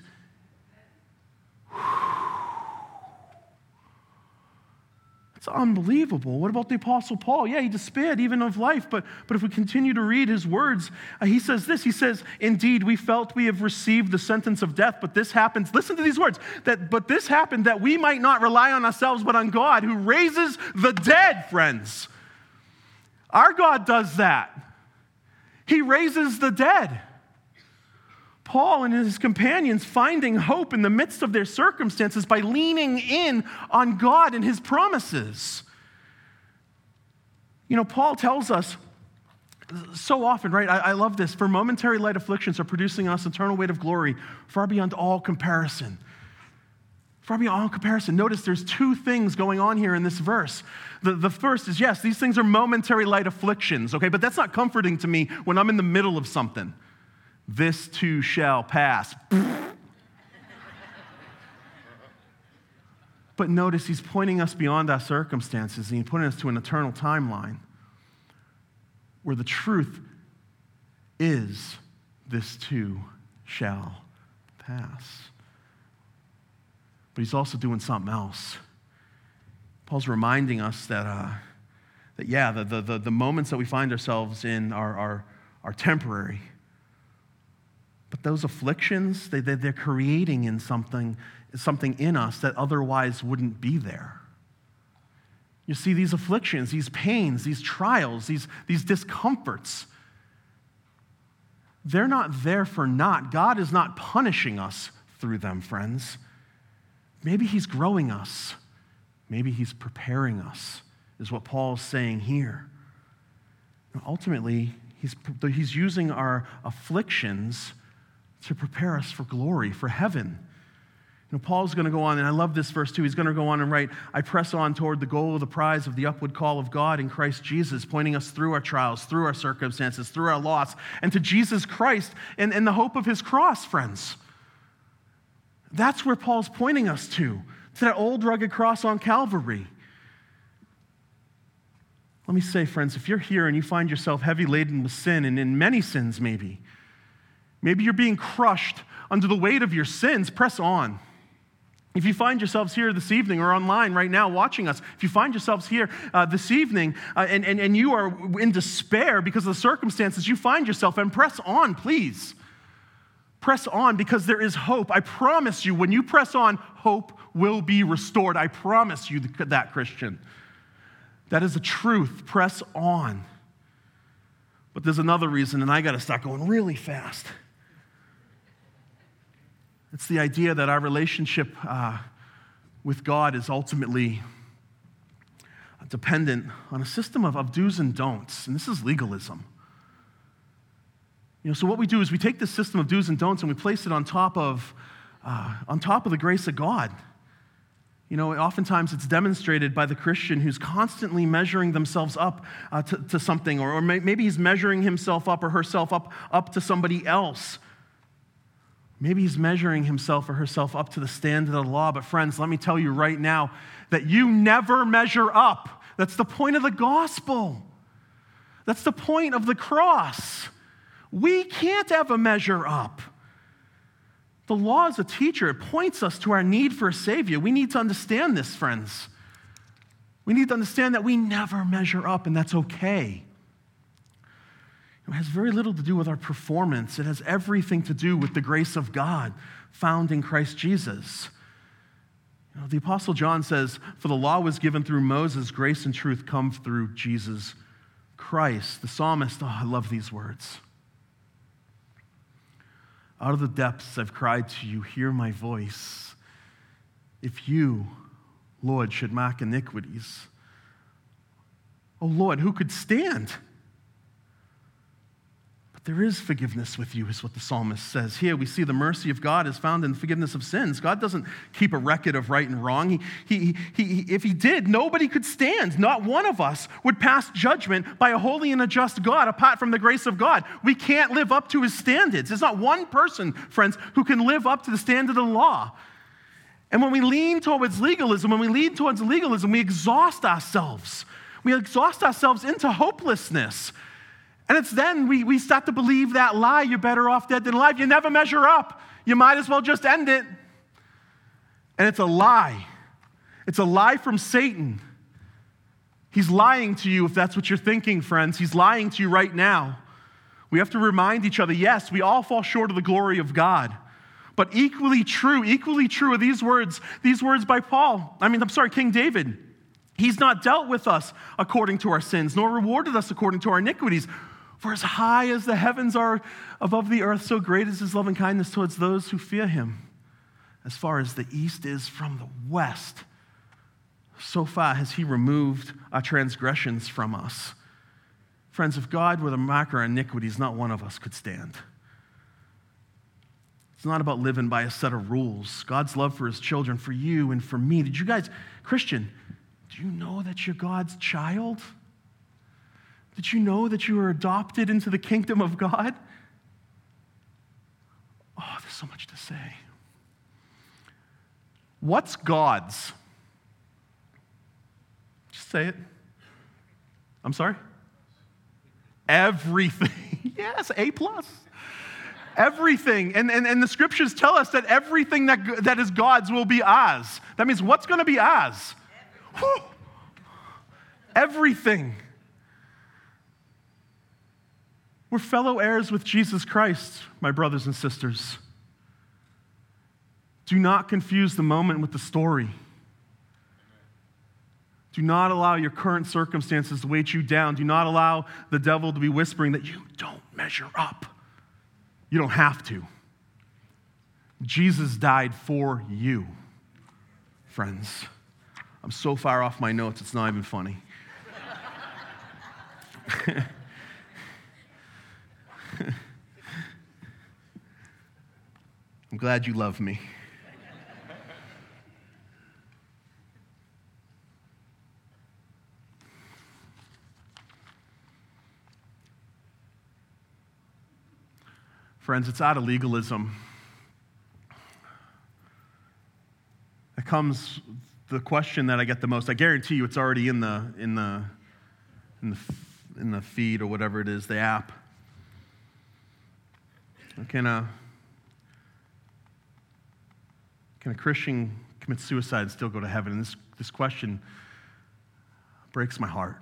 Whew. It's unbelievable. What about the Apostle Paul? Yeah, he despaired even of life, but, but if we continue to read his words, uh, he says this He says, Indeed, we felt we have received the sentence of death, but this happens. Listen to these words that, but this happened that we might not rely on ourselves, but on God who raises the dead, friends. Our God does that. He raises the dead. Paul and his companions finding hope in the midst of their circumstances by leaning in on God and his promises. You know, Paul tells us so often, right? I, I, love this. For momentary light afflictions are producing us eternal weight of glory far beyond all comparison. Far beyond all comparison. Notice there's two things going on here in this verse. The, the first is yes, these things are momentary light afflictions, okay? But that's not comforting to me when I'm in the middle of something. This too shall pass. but notice he's pointing us beyond our circumstances and he's pointing us to an eternal timeline where the truth is this too shall pass. But he's also doing something else. Paul's reminding us that, uh, that yeah, the, the, the, moments that we find ourselves in are, are, are temporary but those afflictions, they, they're creating in something, something in us that otherwise wouldn't be there. You see, these afflictions, these pains, these trials, these, these discomforts, they're not there for naught. God is not punishing us through them, friends. Maybe He's growing us. Maybe He's preparing us, is what Paul's saying here. ultimately, he's, he's using our afflictions to prepare us for glory, for heaven. You know, Paul's going to go on, and I love this verse too. He's going to go on and write, I press on toward the goal of the prize of the upward call of God in Christ Jesus, pointing us through our trials, through our circumstances, through our loss, and to Jesus Christ and, and the hope of his cross, friends. That's where Paul's pointing us to, to that old rugged cross on Calvary. Let me say, friends, if you're here and you find yourself heavy laden with sin, and in many sins maybe, maybe you're being crushed under the weight of your sins, press on. If you find yourselves here this evening or online right now watching us, if you find yourselves here uh, this evening uh, and, and, and you are in despair because of the circumstances you find yourself in, press on, please. Press on because there is hope. I promise you, when you press on, hope will be restored. I promise you that, Christian. That is the truth. Press on. But there's another reason, and I got to start going really fast. It's the idea that our relationship uh, with God is ultimately dependent on a system of, of do's and don'ts, and this is legalism. You know, so what we do is we take this system of do's and don'ts and we place it on top of, uh, on top of the grace of God. You know, oftentimes it's demonstrated by the Christian who's constantly measuring themselves up uh, to, to, something, or, or maybe he's measuring himself up or herself up, up to somebody else. Maybe he's measuring himself or herself up to the standard of the law. But, friends, let me tell you right now that you never measure up. That's the point of the gospel. That's the point of the cross. We can't ever measure up. The law is a teacher, it points us to our need for a Savior. We need to understand this, friends. We need to understand that we never measure up, and that's okay. It has very little to do with our performance, it has everything to do with the grace of God found in Christ Jesus. You know, the Apostle John says, For the law was given through Moses, grace and truth come through Jesus Christ. The psalmist, oh, I love these words. Out of the depths I've cried to you, hear my voice. If you, Lord, should mark iniquities, oh Lord, who could stand? There is forgiveness with you, is what the psalmist says. Here we see the mercy of God is found in the forgiveness of sins. God doesn't keep a record of right and wrong. He, he, he, if He did, nobody could stand. Not one of us would pass judgment by a holy and a just God apart from the grace of God. We can't live up to His standards. There's not one person, friends, who can live up to the standard of the law. And when we lean towards legalism, when we lean towards legalism, we exhaust ourselves. We exhaust ourselves into hopelessness. And it's then we, we start to believe that lie you're better off dead than alive. You never measure up. You might as well just end it. And it's a lie. It's a lie from Satan. He's lying to you if that's what you're thinking, friends. He's lying to you right now. We have to remind each other yes, we all fall short of the glory of God. But equally true, equally true are these words, these words by Paul. I mean, I'm sorry, King David. He's not dealt with us according to our sins, nor rewarded us according to our iniquities. For as high as the heavens are above the earth, so great is his loving kindness towards those who fear him. As far as the east is from the west, so far has he removed our transgressions from us. Friends, if God were the marker of iniquities, not one of us could stand. It's not about living by a set of rules. God's love for his children, for you and for me. Did you guys, Christian, do you know that you're God's child? Did you know that you were adopted into the kingdom of God? Oh, there's so much to say. What's God's? Just say it. I'm sorry? Everything. yes, A plus. Everything. And, and, and the scriptures tell us that everything that, that is God's will be ours. That means what's going to be ours? Everything. We're fellow heirs with Jesus Christ, my brothers and sisters. Do not confuse the moment with the story. Do not allow your current circumstances to weight you down. Do not allow the devil to be whispering that you don't measure up. You don't have to. Jesus died for you, friends. I'm so far off my notes, it's not even funny. I'm glad you love me. Friends, it's out of legalism that comes the question that I get the most. I guarantee you, it's already in the in the in the in the feed or whatever it is, the app. Can a, can a Christian commit suicide and still go to heaven? And this, this question breaks my heart.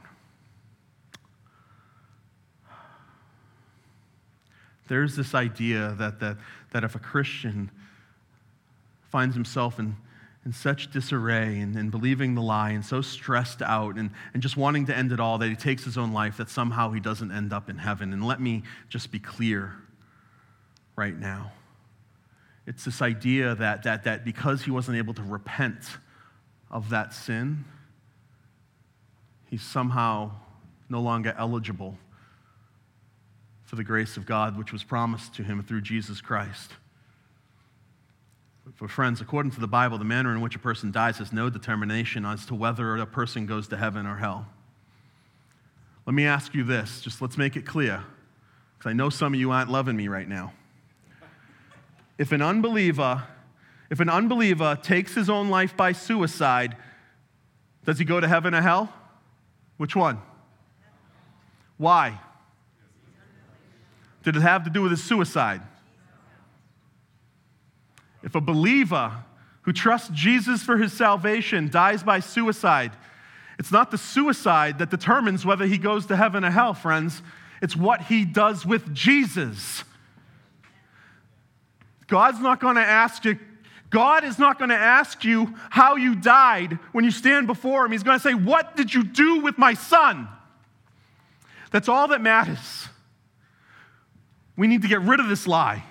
There's this idea that, that, that if a Christian finds himself in in such disarray and, and believing the lie and so stressed out and, and just wanting to end it all that he takes his own life, that somehow he doesn't end up in heaven. And let me just be clear right now. It's this idea that, that, that because he wasn't able to repent of that sin, he's somehow no longer eligible for the grace of God, which was promised to him through Jesus Christ. For friends, according to the Bible, the manner in which a person dies has no determination as to whether a person goes to heaven or hell. Let me ask you this, just let's make it clear, because I know some of you aren't loving me right now. If an unbeliever, if an unbeliever takes his own life by suicide, does he go to heaven or hell? Which one? Why? Did it have to do with his suicide? If a believer who trusts Jesus for his salvation dies by suicide, it's not the suicide that determines whether he goes to heaven or hell, friends. It's what he does with Jesus. God's not going to ask you, God is not going to ask you how you died when you stand before him. He's going to say, What did you do with my son? That's all that matters. We need to get rid of this lie.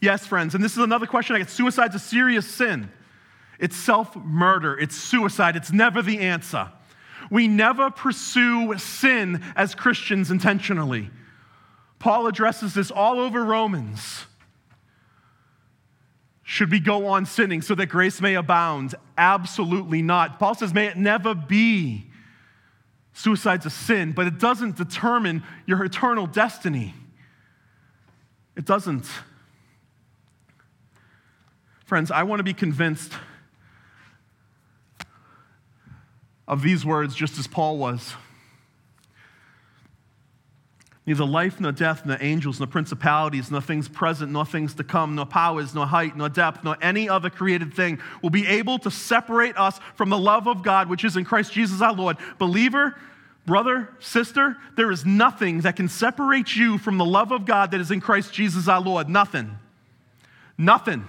Yes, friends, and this is another question I get suicide's a serious sin. It's self murder, it's suicide, it's never the answer. We never pursue sin as Christians intentionally. Paul addresses this all over Romans. Should we go on sinning so that grace may abound? Absolutely not. Paul says, may it never be. Suicide's a sin, but it doesn't determine your eternal destiny. It doesn't. Friends, I want to be convinced of these words just as Paul was. Neither life, nor death, nor angels, nor principalities, nor things present, nor things to come, nor powers, nor height, nor depth, nor any other created thing will be able to separate us from the love of God which is in Christ Jesus our Lord. Believer, brother, sister, there is nothing that can separate you from the love of God that is in Christ Jesus our Lord. Nothing. Nothing.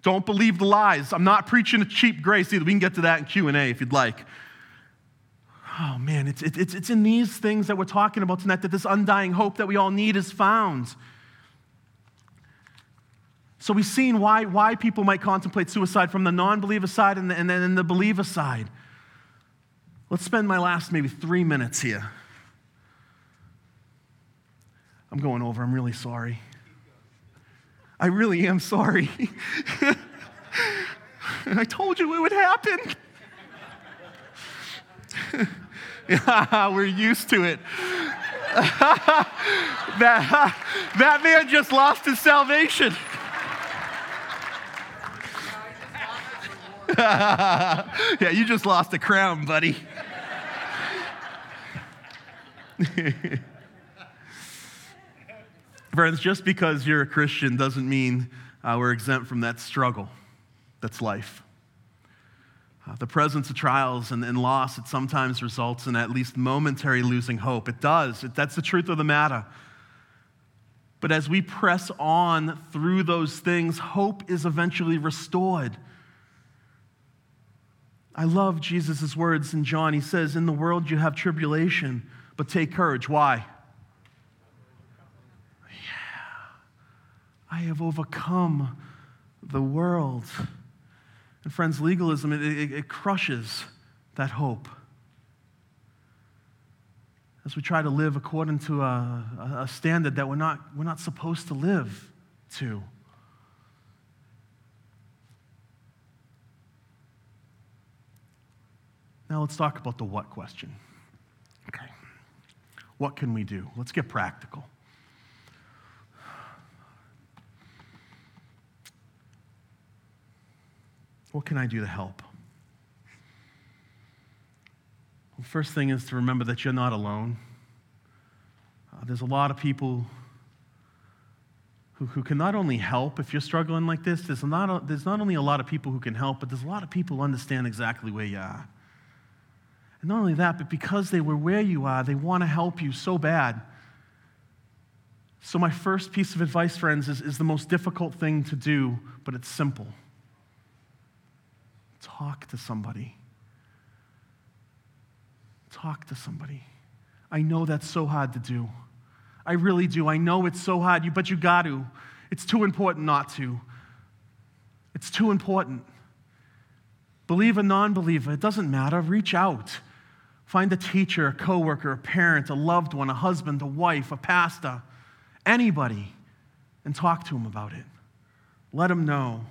Don't believe the lies. I'm not preaching a cheap grace either. We can get to that in Q&A if you'd like. Oh man, it's, it's, it's in these things that we're talking about tonight that this undying hope that we all need is found. So we've seen why, why people might contemplate suicide from the non believer side and, the, and then the believer side. Let's spend my last maybe three minutes here. I'm going over, I'm really sorry. I really am sorry. I told you it would happen. we're used to it. that, that man just lost his salvation. yeah, you just lost a crown, buddy. Friends, just because you're a Christian doesn't mean uh, we're exempt from that struggle that's life. Uh, the presence of trials and, and, loss, it sometimes results in at least momentary losing hope. It does. It, that's the truth of the matter. But as we press on through those things, hope is eventually restored. I love Jesus' words in John. He says, In the world you have tribulation, but take courage. Why? Yeah. I have overcome the world. And friends, legalism, it, it, it crushes that hope. As we try to live according to a, a standard that we're not, we're not supposed to live to. Now let's talk about the what question. Okay. What can we do? Let's get practical. What can I do to help? Well, first thing is to remember that you're not alone. Uh, there's a lot of people who, who can not only help if you're struggling like this, there's not, a, there's not only a lot of people who can help, but there's a lot of people who understand exactly where you are. And not only that, but because they were where you are, they want to help you so bad. So, my first piece of advice, friends, is, is the most difficult thing to do, but it's simple talk to somebody. Talk to somebody. I know that's so hard to do. I really do. I know it's so hard, but you got to. It's too important not to. It's too important. Believer, non believer, it doesn't matter. Reach out. Find a teacher, a coworker, a parent, a loved one, a husband, a wife, a pastor, anybody, and talk to them about it. Let them know.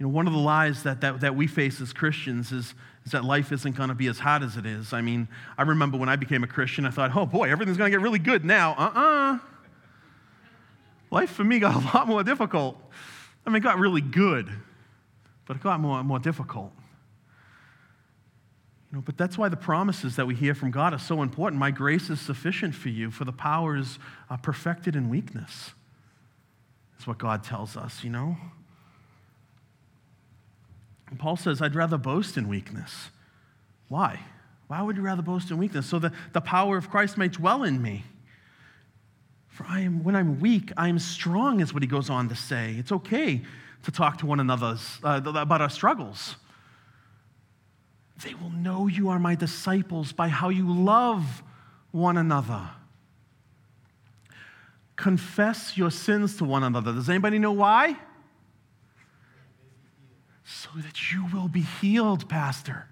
You know, one of the lies that, that, that we face as Christians is, is that life isn't going to be as hot as it is. I mean, I remember when I became a Christian, I thought, oh boy, everything's going to get really good now. Uh uh Life for me got a lot more difficult. I mean, it got really good, but it got more, more difficult. You know, but that's why the promises that we hear from God are so important. My grace is sufficient for you, for the power is perfected in weakness. That's what God tells us, you know? Paul says, I'd rather boast in weakness. Why? Why would you rather boast in weakness? So that the power of Christ may dwell in me. For I am, when I'm weak, I am strong, is what he goes on to say. It's okay to talk to one another uh, about our struggles. They will know you are my disciples by how you love one another. Confess your sins to one another. Does anybody know why? So that you will be healed, Pastor.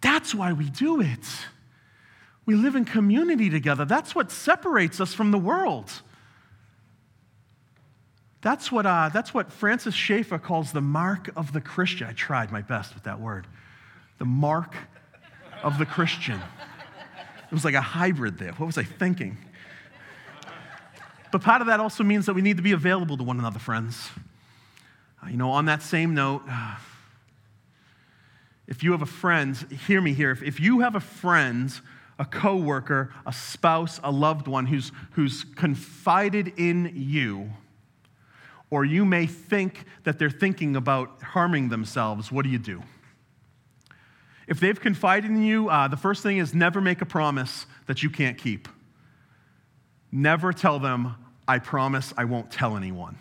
That's why we do it. We live in community together. That's what separates us from the world. That's what, uh, that's what Francis Schaeffer calls the mark of the Christian. I tried my best with that word. The mark of the Christian. It was like a hybrid there. What was I thinking? But part of that also means that we need to be available to one another, friends. Uh, you know, on that same note, if you have a friend, hear me here. If, if you have a friend, a coworker, a spouse, a loved one who's, who's confided in you, or you may think that they're thinking about harming themselves, what do you do? If they've confided in you, uh, the first thing is never make a promise that you can't keep. Never tell them, I promise I won't tell anyone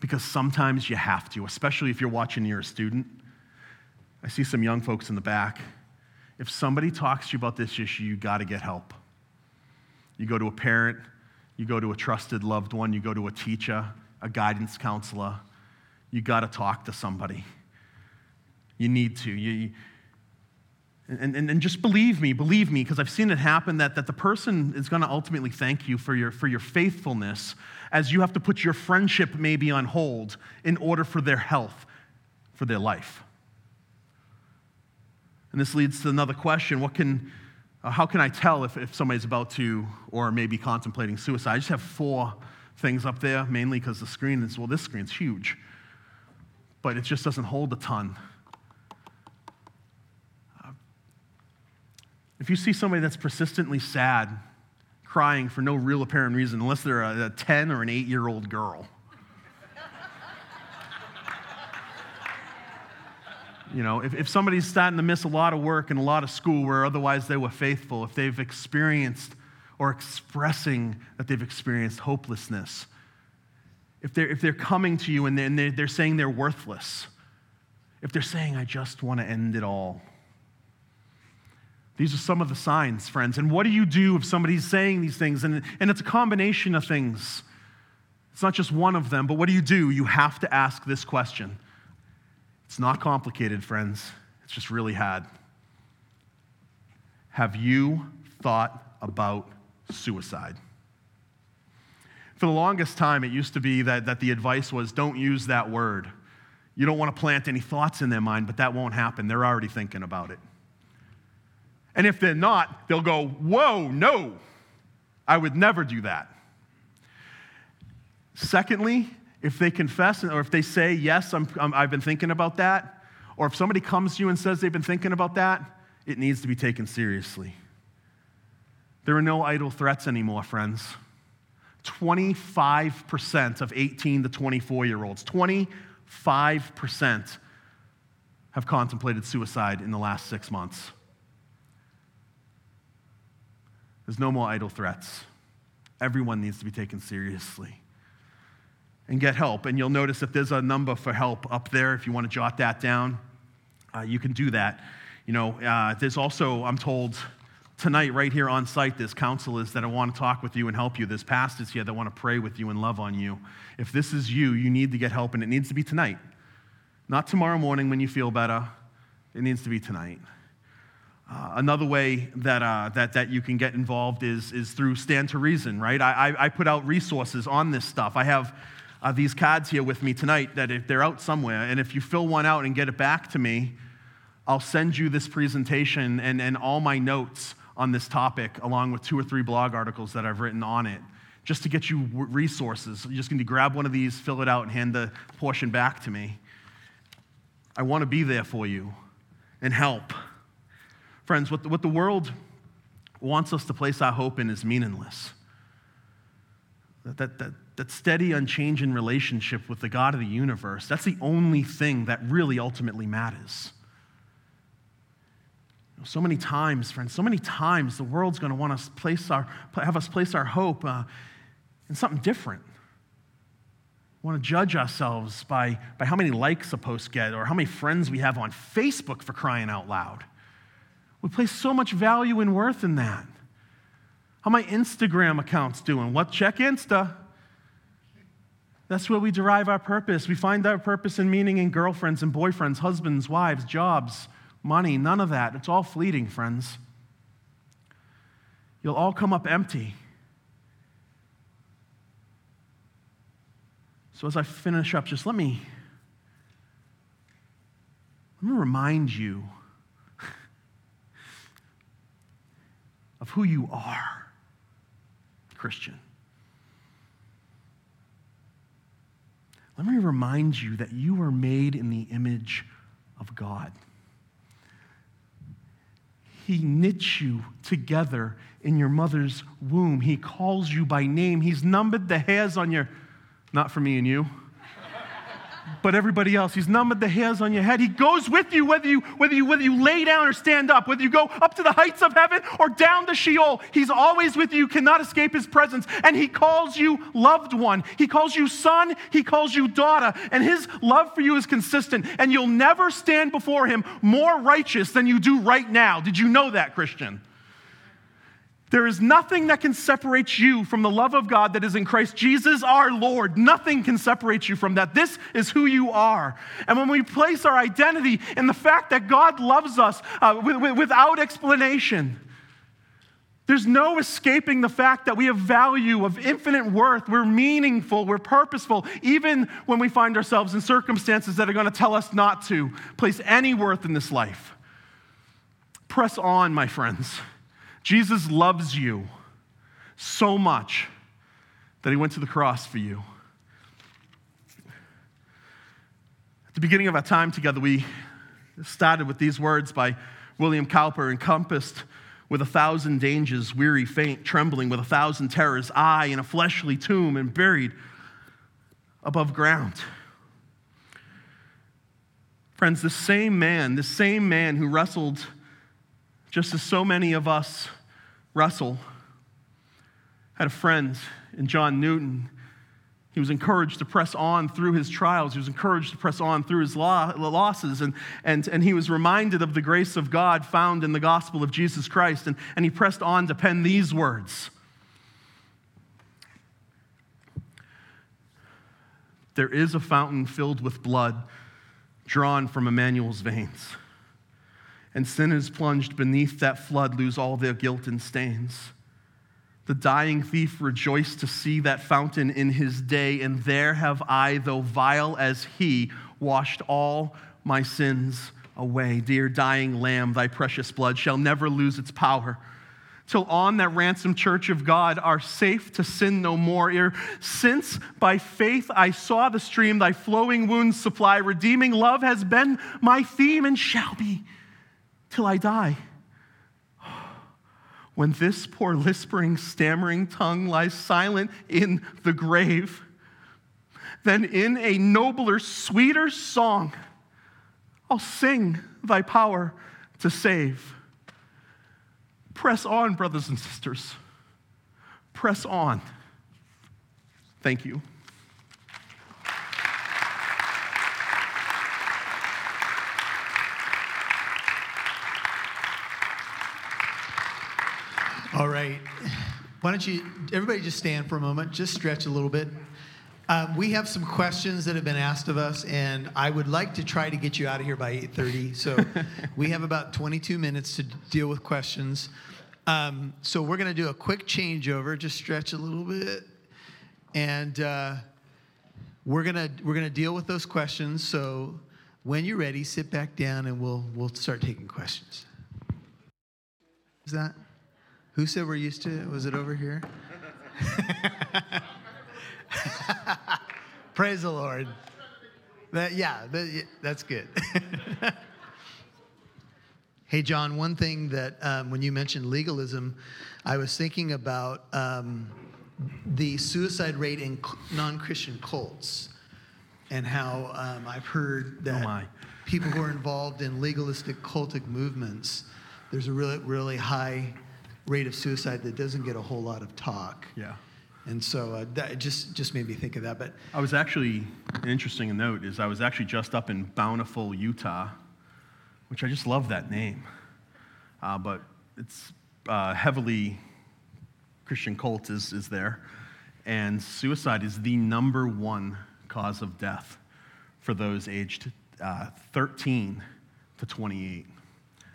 because sometimes you have to, especially if you're watching you're a student. I see some young folks in the back. If somebody talks to you about this issue, you got to get help. You go to a parent, you go to a trusted loved one, you go to a teacher, a guidance counselor. You got to talk to somebody. You need to. You, and, and, and just believe me, believe me, because I've seen it happen that, that the person is going to ultimately thank you for your, for your faithfulness as you have to put your friendship maybe on hold in order for their health, for their life. And this leads to another question what can, uh, how can I tell if, if somebody's about to or maybe contemplating suicide? I just have four things up there, mainly because the screen is, well, this screen's huge, but it just doesn't hold a ton. If you see somebody that's persistently sad, crying for no real apparent reason, unless they're a, a 10 or an 8 year old girl, You know, if, if somebody's starting to miss a lot of work and a lot of school where otherwise they were faithful, if they've experienced or expressing that they've experienced hopelessness, if they're, if they're coming to you and they're, and they're, they're saying they're worthless, if they're saying, I just want to end it all, these are some of the signs, friends. And what do you do if somebody's saying these things? And, and it's a combination of things. It's not just one of them, but what do you do? You have to ask this question. It's not complicated, friends. It's just really hard. Have you thought about suicide? For the longest time, it used to be that, that the advice was don't use that word. You don't want to plant any thoughts in their mind, but that won't happen. They're already thinking about it. And if they're not, they'll go, Whoa, no, I would never do that. Secondly, if they confess or if they say, Yes, I'm, I'm, I've been thinking about that, or if somebody comes to you and says they've been thinking about that, it needs to be taken seriously. There are no idle threats anymore, friends. 25% of 18 to 24 year olds, 25% have contemplated suicide in the last six months. There's no more idle threats. Everyone needs to be taken seriously and get help. And you'll notice if there's a number for help up there, if you want to jot that down, uh, you can do that. You know, uh, there's also, I'm told, tonight, right here on site, there's counselors that want to talk with you and help you. There's pastors here that want to pray with you and love on you. If this is you, you need to get help, and it needs to be tonight. Not tomorrow morning when you feel better. It needs to be tonight. Uh, another way that, uh, that, that you can get involved is, is through Stand to Reason, right? I, I, I put out resources on this stuff. I have uh, these cards here with me tonight that if they're out somewhere, and if you fill one out and get it back to me, I'll send you this presentation and, and all my notes on this topic, along with two or three blog articles that I've written on it, just to get you resources. You're just going to grab one of these, fill it out, and hand the portion back to me. I want to be there for you and help. Friends, what the, what the world wants us to place our hope in is meaningless. That, that, that, that steady, unchanging relationship with the God of the universe, that's the only thing that really ultimately matters. So many times, friends, so many times the world's going to want us place our, have us place our hope uh, in something different. We want to judge ourselves by, by how many likes a post get or how many friends we have on Facebook for crying out loud. We place so much value and worth in that. How my Instagram account's doing? What check Insta? That's where we derive our purpose. We find our purpose and meaning in girlfriends and boyfriends, husbands, wives, jobs, money, none of that. It's all fleeting, friends. You'll all come up empty. So as I finish up, just let me let me remind you who you are, Christian. Let me remind you that you are made in the image of God. He knits you together in your mother's womb. He calls you by name. He's numbered the hairs on your, not for me and you but everybody else. He's numbered the hairs on your head. He goes with you whether you whether you whether you lay down or stand up, whether you go up to the heights of heaven or down to Sheol. He's always with you. You cannot escape his presence. And he calls you loved one. He calls you son, he calls you daughter, and his love for you is consistent. And you'll never stand before him more righteous than you do right now. Did you know that, Christian? There is nothing that can separate you from the love of God that is in Christ Jesus our Lord. Nothing can separate you from that. This is who you are. And when we place our identity in the fact that God loves us uh, without explanation, there's no escaping the fact that we have value of infinite worth. We're meaningful, we're purposeful, even when we find ourselves in circumstances that are going to tell us not to place any worth in this life. Press on, my friends. Jesus loves you so much that he went to the cross for you. At the beginning of our time together, we started with these words by William Cowper encompassed with a thousand dangers, weary, faint, trembling with a thousand terrors, I in a fleshly tomb and buried above ground. Friends, the same man, the same man who wrestled just as so many of us wrestle, had a friend in John Newton. He was encouraged to press on through his trials. He was encouraged to press on through his losses. And, and, and he was reminded of the grace of God found in the gospel of Jesus Christ. And, and he pressed on to pen these words There is a fountain filled with blood drawn from Emmanuel's veins and sinners plunged beneath that flood lose all their guilt and stains. The dying thief rejoiced to see that fountain in his day, and there have I, though vile as he, washed all my sins away. Dear dying lamb, thy precious blood shall never lose its power till on that ransomed church of God are safe to sin no more. Ere since by faith I saw the stream thy flowing wounds supply, redeeming love has been my theme and shall be till I die. When this poor lisping, stammering tongue lies silent in the grave, then in a nobler, sweeter song, I'll sing thy power to save. Press on, brothers and sisters. Press on. Thank you. All right. Why don't you, everybody just stand for a moment, just stretch a little bit. Um, we have some questions that have been asked of us, and I would like to try to get you out of here by 8:30. So we have about 22 minutes to deal with questions. Um, so we're going to do a quick changeover. Just stretch a little bit, and uh, we're gonna we're gonna deal with those questions. So when you're ready, sit back down, and we'll we'll start taking questions. Is that? Who said we're used to it? Was it over here? Praise the Lord. That, yeah, that, that's good. hey, John, one thing that um, when you mentioned legalism, I was thinking about um, the suicide rate in non Christian cults and how um, I've heard that my. people who are involved in legalistic cultic movements, there's a really, really high rate of suicide that doesn't get a whole lot of talk. Yeah. And so uh, that just just made me think of that. But I was actually, an interesting note is I was actually just up in Bountiful, Utah, which I just love that name. Uh, but it's uh, heavily Christian cult is, is there. And suicide is the number one cause of death for those aged uh, 13 to 28.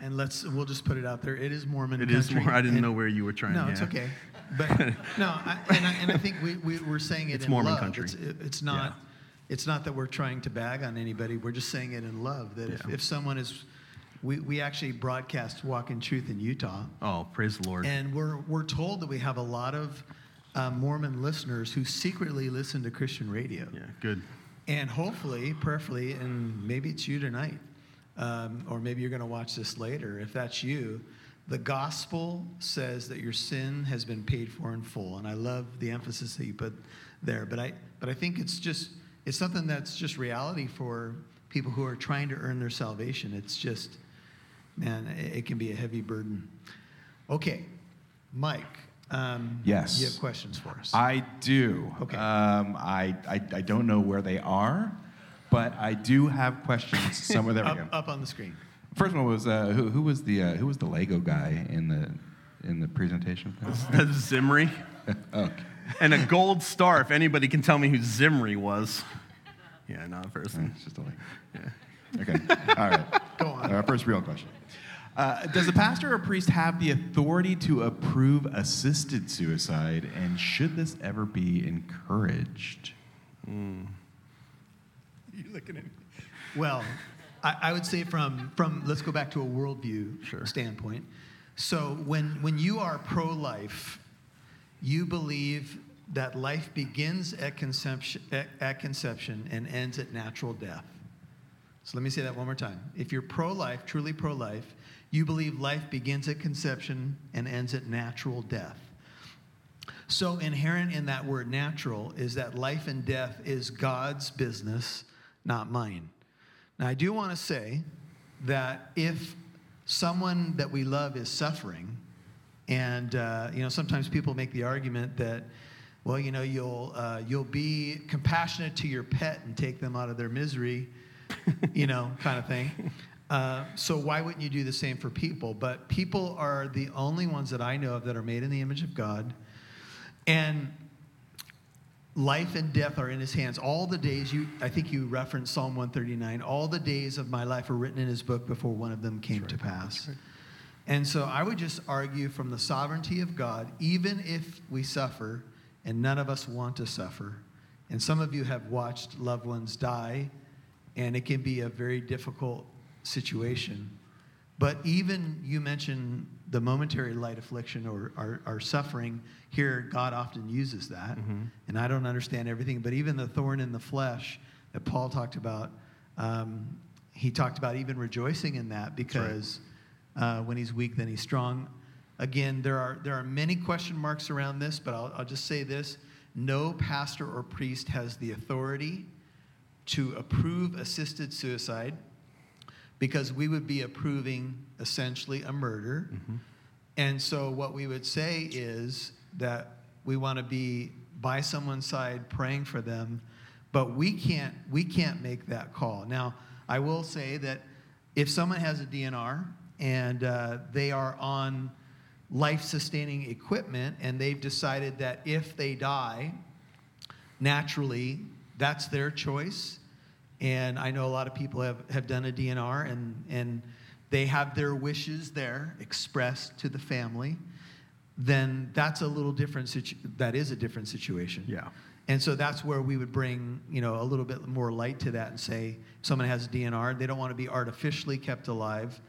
And let's we'll just put it out there. It is Mormon. It is country, more, I didn't know where you were trying to. No, yeah. it's okay. But no, I, and, I, and I think we, we we're saying it It's in Mormon love. country. It's, it- it's not. Yeah. It's not that we're trying to bag on anybody. We're just saying it in love. That if, if someone is, we, we actually broadcast Walk in Truth in Utah, Oh, praise the Lord. and we're we're told that we have a lot of uh, Mormon listeners who secretly listen to Christian radio. yeah, good. And hopefully, prayerfully, and maybe it's you tonight, um, or maybe you're going to watch this later. If that's you, the gospel says that your sin has been paid for in full, and I love the emphasis that you put there. But I, but I think it's just it's something that's just reality for people who are trying to earn their salvation. It's just, man, it, it can be a heavy burden. Okay, Mike. Um, Yes. You have questions for us. I do. Okay. Um, I, I, I don't know where they are, but I do have questions somewhere. There we up, go. up on the screen. First one was uh, who, who was the uh, who was the Lego guy in the in the presentation? That's Zimri. okay. And a gold star, if anybody can tell me who Zimri was. Yeah, not a person. It's just a Lego. Yeah. Okay. All right. Go on. Our first real question. Uh, does a pastor or priest have the authority to approve assisted suicide, and should this ever be encouraged? You looking at me? Well, I, I would say from from let's go back to a worldview Sure. standpoint. So when when you are pro-life, you believe that life begins at conception at, at conception and ends at natural death. So let me say that one more time. If you're pro-life, truly pro-life, you believe life begins at conception and ends at natural death. So, inherent in that word natural is that life and death is God's business, not mine. Now, I do want to say that if someone that we love is suffering, and uh, you know, sometimes people make the argument that, well, you know, you'll uh, you'll be compassionate to your pet and take them out of their misery, you know, kind of thing. Uh, so why wouldn't you do the same for people? But people are the only ones that I know of that are made in the image of God. And life and death are in his hands. All the days you, I think you referenced Psalm 139, all the days of my life are written in his book before one of them came to pass. And so I would just argue from the sovereignty of God, even if we suffer, and none of us want to suffer, and some of you have watched loved ones die, and it can be a very difficult situation. But even you mentioned the momentary light affliction or our, suffering. Here, God often uses that. Mm-hmm. And I don't understand everything, but even the thorn in the flesh that Paul talked about, um, he talked about even rejoicing in that because uh, when he's weak, then he's strong. Again, there are, there are many question marks around this, but I'll, I'll just say this no pastor or priest has the authority to approve assisted suicide because we would be approving essentially a murder. And so, what we would say is that we want to be by someone's side praying for them, but we can't, we can't make that call. Now, I will say that if someone has a DNR and uh, they are on life sustaining equipment and they've decided that if they die, naturally, that's their choice. And I know a lot of people have, have done a DNR and, and they have their wishes there expressed to the family. Then that's a little different. Situ- that is a different situation. Yeah. And so that's where we would bring, you know, a little bit more light to that and say, if someone has a DNR, they don't want to be artificially kept alive.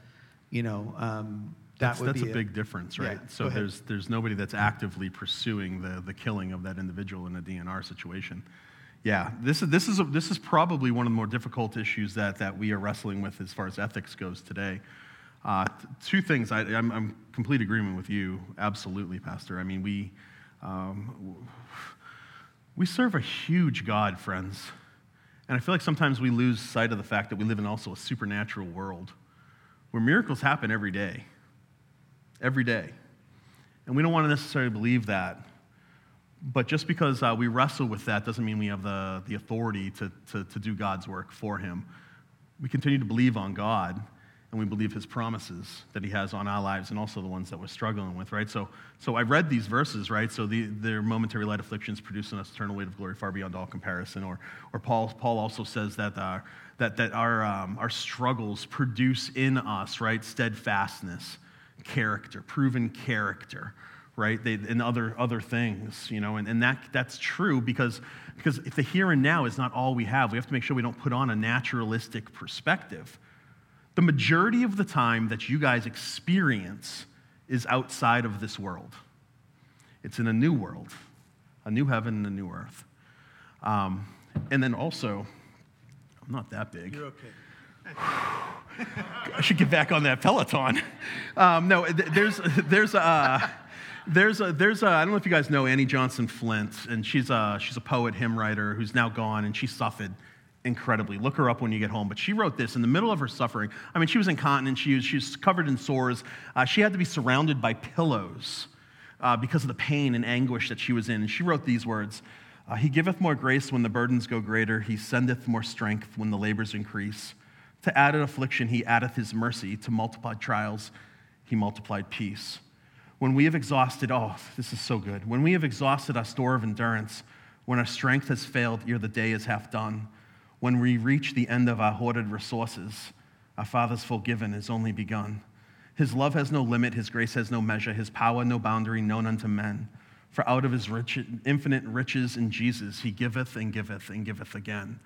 You know, um, that that's, would that's be a big difference, right? Yeah, so there's there's nobody that's actively pursuing the the killing of that individual in a DNR situation. Yeah, this is this is a, this is probably one of the more difficult issues that that we are wrestling with as far as ethics goes today. Uh, two things. I, I'm, I'm complete agreement with you. Absolutely, Pastor. I mean, we um, we serve a huge God, friends, and I feel like sometimes we lose sight of the fact that we live in also a supernatural world where miracles happen every day. Every day. And we don't want to necessarily believe that. But just because uh, we wrestle with that doesn't mean we have the, the authority to, to, to do God's work for Him. We continue to believe on God, and we believe His promises that He has on our lives and also the ones that we're struggling with, right? So, so I read these verses, right? So the, their momentary light afflictions produce in us eternal weight of glory far beyond all comparison. Or, or Paul, Paul also says that, uh, that, that our, um, our struggles produce in us, right, steadfastness, character, proven character right? They, and other, other things you know and, and that, that's true because, because if the here and now is not all we have we have to make sure we don't put on a naturalistic perspective. The majority of the time that you guys experience is outside of this world. It's in a new world a new heaven and a new earth. Um, and then also i'm not that big. You're okay. I should get back on that Peloton. Um, no, th- there's there's a there's a there's a I don't know if you guys know Annie Johnson Flint, and she's a she's a poet, hymn writer who's now gone, and she suffered incredibly. Look her up when you get home. But she wrote this in the middle of her suffering. I mean, she was incontinent. She was she was covered in sores. Uh, she had to be surrounded by pillows uh, because of the pain and anguish that she was in. And she wrote these words. Uh, he giveth more grace when the burdens go greater. He sendeth more strength when the labors increase. To added affliction, he addeth his mercy. To multiplied trials, he multiplied peace. When we have exhausted, oh, this is so good. When we have exhausted our store of endurance, when our strength has failed ere the day is half done, when we reach the end of our hoarded resources, our Father's full given is only begun. His love has no limit, his grace has no measure, his power no boundary known unto men. For out of his rich, infinite riches in Jesus, he giveth and giveth and giveth again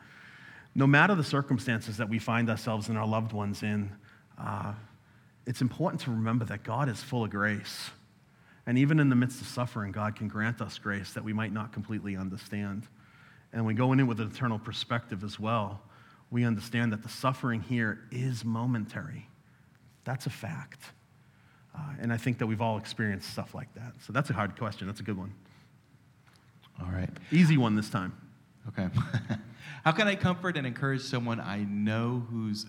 no matter the circumstances that we find ourselves and our loved ones in, uh, it's important to remember that God is full of grace. And even in the midst of suffering, God can grant us grace that we might not completely understand. And we go in with an eternal perspective as well. We understand that the suffering here is momentary. That's a fact. Uh, and I think that we've all experienced stuff like that. So that's a hard question. That's a good one. All right. Easy one this time. Okay. How can I comfort and encourage someone I know whose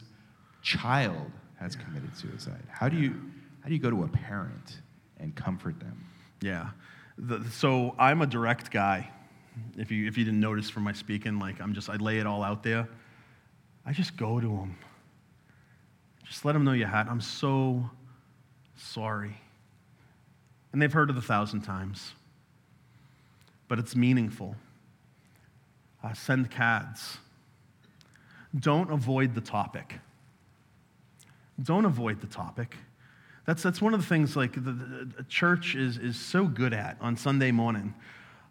child has committed suicide? How do you how do you go to a parent and comfort them? Yeah. The, so I'm a direct guy. If you, if you didn't notice from my speaking, like I'm just, I lay it all out there. I just go to them. Just let them know you had. I'm so sorry. And they've heard it a thousand times. But it's meaningful. Uh, send CADs. Don't avoid the topic. Don't avoid the topic. That's, that's one of the things like the, the, the church is, is so good at on Sunday morning.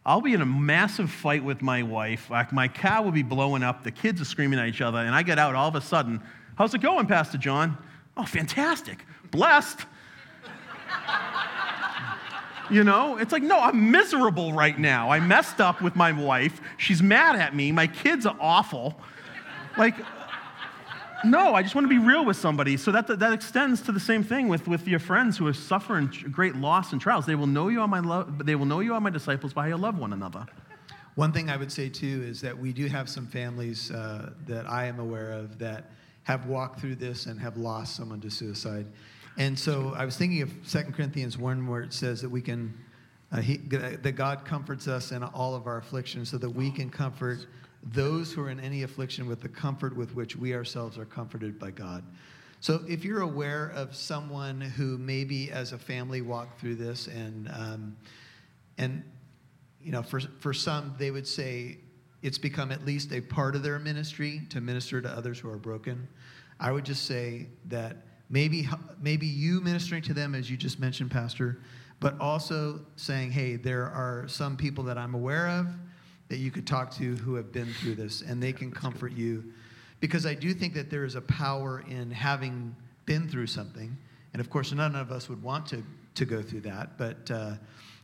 I'll be in a massive fight with my wife. Like my car will be blowing up. The kids are screaming at each other. And I get out all of a sudden. How's it going, Pastor John? Oh, fantastic. blessed. You know, it's like, no, I'm miserable right now. I messed up with my wife. She's mad at me. My kids are awful. Like, no, I just want to be real with somebody. So that, that extends to the same thing with, with your friends who are suffering great loss and trials. They will know you are my love, they will know you are my disciples by how you love one another. One thing I would say too is that we do have some families uh, that I am aware of that have walked through this and have lost someone to suicide. And so I was thinking of 2 Corinthians 1 where it says that we can, uh, he, that God comforts us in all of our afflictions so that we can comfort those who are in any affliction with the comfort with which we ourselves are comforted by God. So if you're aware of someone who maybe as a family walked through this and, um, and you know, for, for some, they would say it's become at least a part of their ministry to minister to others who are broken. I would just say that maybe, maybe you ministering to them, as you just mentioned, Pastor, but also saying, hey, there are some people that I'm aware of that you could talk to who have been through this, and they can comfort you. Because I do think that there is a power in having been through something. And of course, none of us would want to, to go through that. But, uh,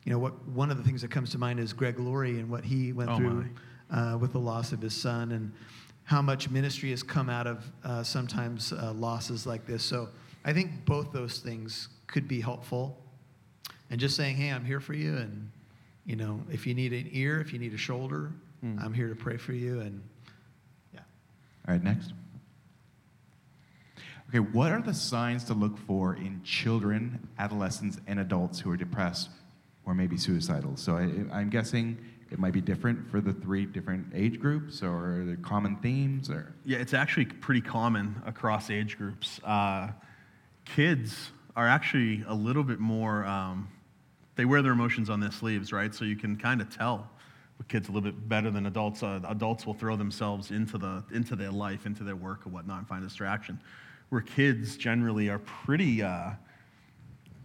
you know, what, one of the things that comes to mind is Greg Laurie and what he went oh through uh, with the loss of his son and how much ministry has come out of uh, sometimes uh, losses like this. So I think both those things could be helpful. And just saying, hey, I'm here for you. And, you know, if you need an ear, if you need a shoulder, mm. I'm here to pray for you. And yeah. All right, next. Okay, what are the signs to look for in children, adolescents, and adults who are depressed or maybe suicidal? So I, am guessing it might be different for the three different age groups, or are there common themes? Or yeah, it's actually pretty common across age groups. Uh, kids are actually a little bit more. Um, they wear their emotions on their sleeves, right? So you can kind of tell with kids a little bit better than adults. Uh, adults will throw themselves into the into their life, into their work or whatnot, and find distraction. Where kids generally are pretty. Uh,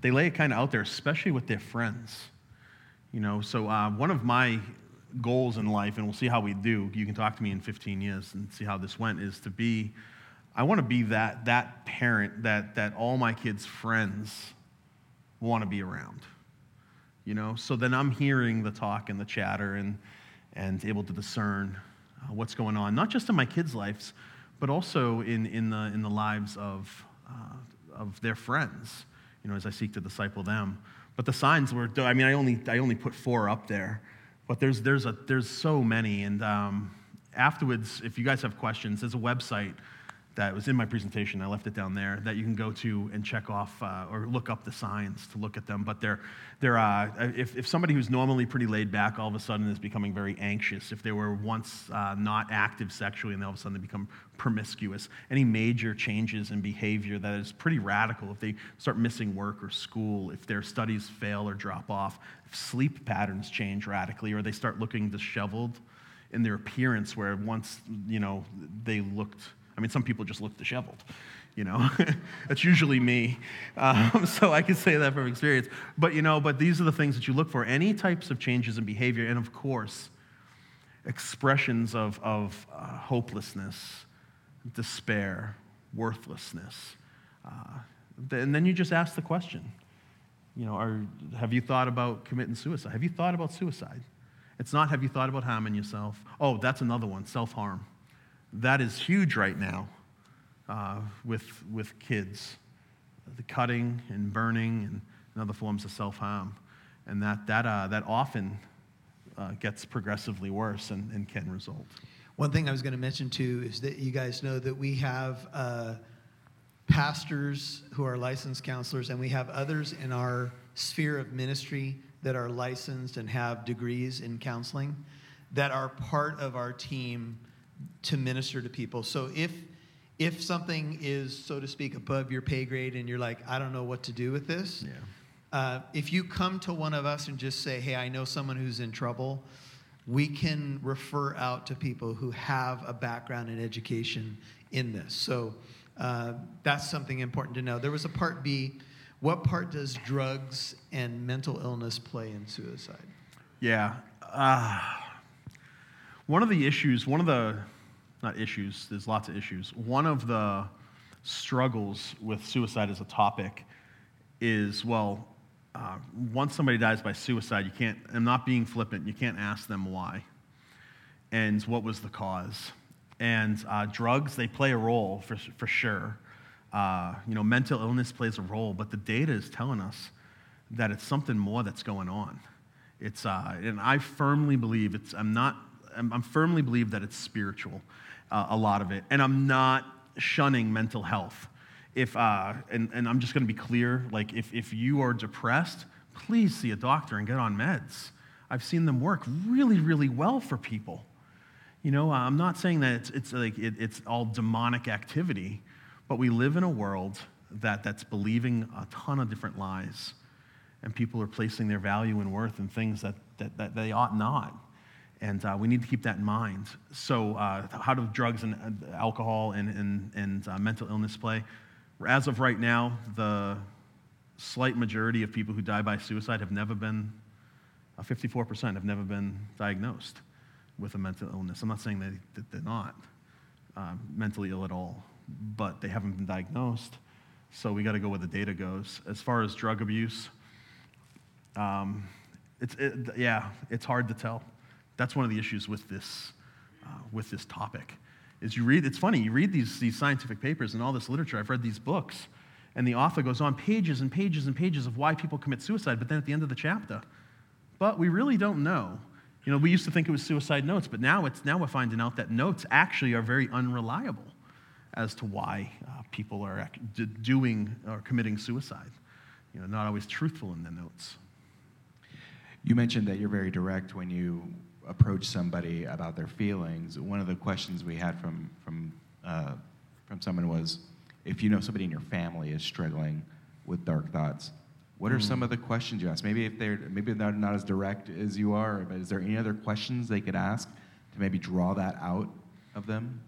they lay it kind of out there, especially with their friends. You know, so uh, one of my goals in life, and we'll see how we do. You can talk to me in 15 years and see how this went. Is to be, I want to be that that parent that that all my kids' friends want to be around. You know, so then I'm hearing the talk and the chatter and and able to discern uh, what's going on, not just in my kids' lives, but also in in the in the lives of uh, of their friends. You know, as I seek to disciple them. But the signs were, I mean, I only, I only put four up there, but there's, there's, a, there's so many. And um, afterwards, if you guys have questions, there's a website that was in my presentation. I left it down there that you can go to and check off uh, or look up the signs to look at them. But they're, they're, uh, if, if somebody who's normally pretty laid back all of a sudden is becoming very anxious, if they were once uh, not active sexually and all of a sudden they become promiscuous, any major changes in behavior that is pretty radical, if they start missing work or school, if their studies fail or drop off, if sleep patterns change radically, or they start looking disheveled in their appearance where once, you know, they looked I mean, some people just look disheveled, you know. That's usually me. Um, so I can say that from experience. But, you know, but these are the things that you look for. Any types of changes in behavior, and of course, expressions of, of uh, hopelessness, despair, worthlessness. Uh, and then you just ask the question, you know, are, have you thought about committing suicide? Have you thought about suicide? It's not have you thought about harming yourself? Oh, that's another one, self harm that is huge right now uh, with, with kids the cutting and burning and, and other forms of self harm. And that, that, uh, that often uh, gets progressively worse and, and, can result. One thing I was going to mention too is that you guys know that we have uh, pastors who are licensed counselors, and we have others in our sphere of ministry that are licensed and have degrees in counseling that are part of our team to minister to people. So if if something is, so to speak, above your pay grade and you're like, I don't know what to do with this, yeah. uh, if you come to one of us and just say, hey, I know someone who's in trouble, we can refer out to people who have a background in education in this. So uh, that's something important to know. There was a part B. What part does drugs and mental illness play in suicide? Yeah. Uh, one of the issues, one of the not issues, there's lots of issues. One of the struggles with suicide as a topic is well, uh, once somebody dies by suicide, you can't, I'm not being flippant, you can't ask them why and what was the cause. And uh, drugs, they play a role for, for sure. Uh, you know, mental illness plays a role, but the data is telling us that it's something more that's going on. It's, uh, and I firmly believe it's, I'm not, I'm, I'm firmly believe that it's spiritual, uh, a lot of it. And I'm not shunning mental health. If, uh, and, and I'm just going to be clear, like if, if you are depressed, please see a doctor and get on meds. I've seen them work really, really well for people. You know, I'm not saying that it's, it's like it, it's all demonic activity, but we live in a world that, that's believing a ton of different lies. And people are placing their value and worth in things that, that, that they ought not. And uh, we need to keep that in mind. So, uh, how do drugs and uh, alcohol and, and, and uh, mental illness play? As of right now, the slight majority of people who die by suicide have never been, 54% uh, have never been diagnosed with a mental illness. I'm not saying that, they're not uh, mentally ill at all, but they haven't been diagnosed. So we got to go where the data goes. As far as drug abuse, um, it's, it, yeah, it's hard to tell. That's one of the issues with this, uh, with this topic. Is you read, it's funny, you read these, these scientific papers and all this literature. I've read these books, and the author goes on pages and pages and pages of why people commit suicide, but then at the end of the chapter, but we really don't know. You know, we used to think it was suicide notes, but now, it's, now we're finding out that notes actually are very unreliable as to why uh, people are doing or committing suicide. You know, not always truthful in the notes. You mentioned that you're very direct when you approach somebody about their feelings. One of the questions we had from, from, uh, from someone was if you know somebody in your family is struggling with dark thoughts, what are mm. some of the questions you ask? Maybe if they're maybe they're not as direct as you are, but is there any other questions they could ask to maybe draw that out of them?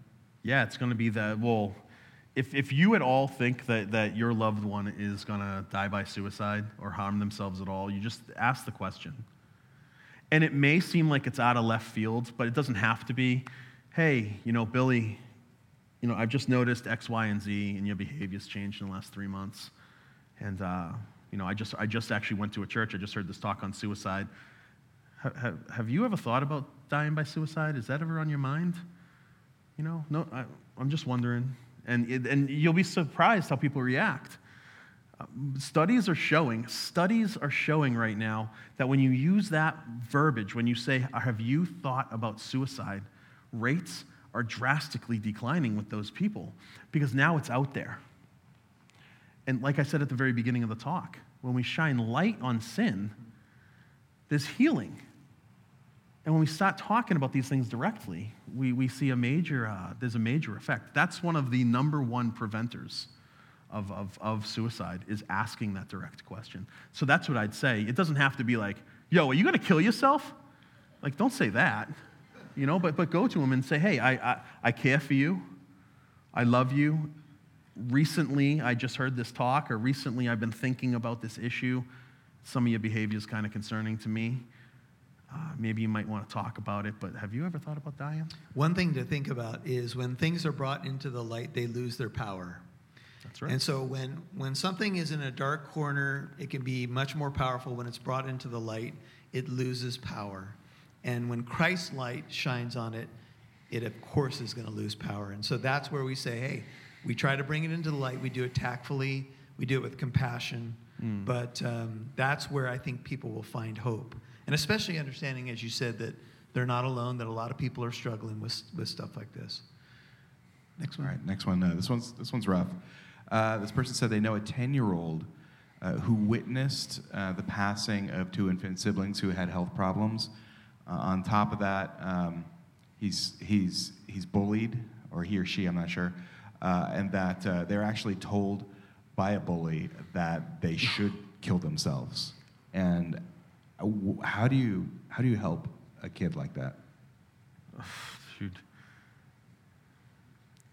Yeah, it's going to be the well. If, if you at all think that, that your loved one is going to die by suicide or harm themselves at all, you just ask the question. And it may seem like it's out of left field, but it doesn't have to be. Hey, you know, Billy, you know, I've just noticed X, Y, and Z, and your behavior's changed in the last three months. And, uh, you know, I just, I just actually went to a church. I just heard this talk on suicide. Have, have, you ever thought about dying by suicide? Is that ever on your mind? You know, no, I, am just wondering. And, and you'll be surprised how people react. Studies are showing, studies are showing right now that when you use that verbiage, when you say, Have you thought about suicide? rates are drastically declining with those people because now it's out there. And like I said at the very beginning of the talk, when we shine light on sin, there's healing. And when we start talking about these things directly, we, we see a major, uh, there's a major effect. That's one of the number one preventers of, of, of suicide is asking that direct question. So that's what I'd say. It doesn't have to be like, yo, are you going to kill yourself? Like, don't say that, you know, but, but go to him and say, hey, I, I, I care for you. I love you recently I just heard this talk, or recently I've been thinking about this issue. Some of your behavior is kind of concerning to me. Uh, maybe you might want to talk about it, but have you ever thought about dying? One thing to think about is when things are brought into the light, they lose their power. That's right. And so when, when something is in a dark corner, it can be much more powerful. When it's brought into the light, it loses power. And when Christ's light shines on it, it of course is going to lose power. And so that's where we say, hey, we try to bring it into the light. We do it tactfully. We do it with compassion. Mm. But um, that's where I think people will find hope. And especially understanding, as you said, that they're not alone, that a lot of people are struggling with, with stuff like this. Next one. All right, next one. Uh, this, one's, this one's rough. Uh, this person said they know a 10 year old uh, who witnessed uh, the passing of two infant siblings who had health problems. Uh, on top of that, um, he's, he's, he's bullied, or he or she, I'm not sure, uh, and that uh, they're actually told by a bully that they should kill themselves. And how do you how do you help a kid like that? Shoot,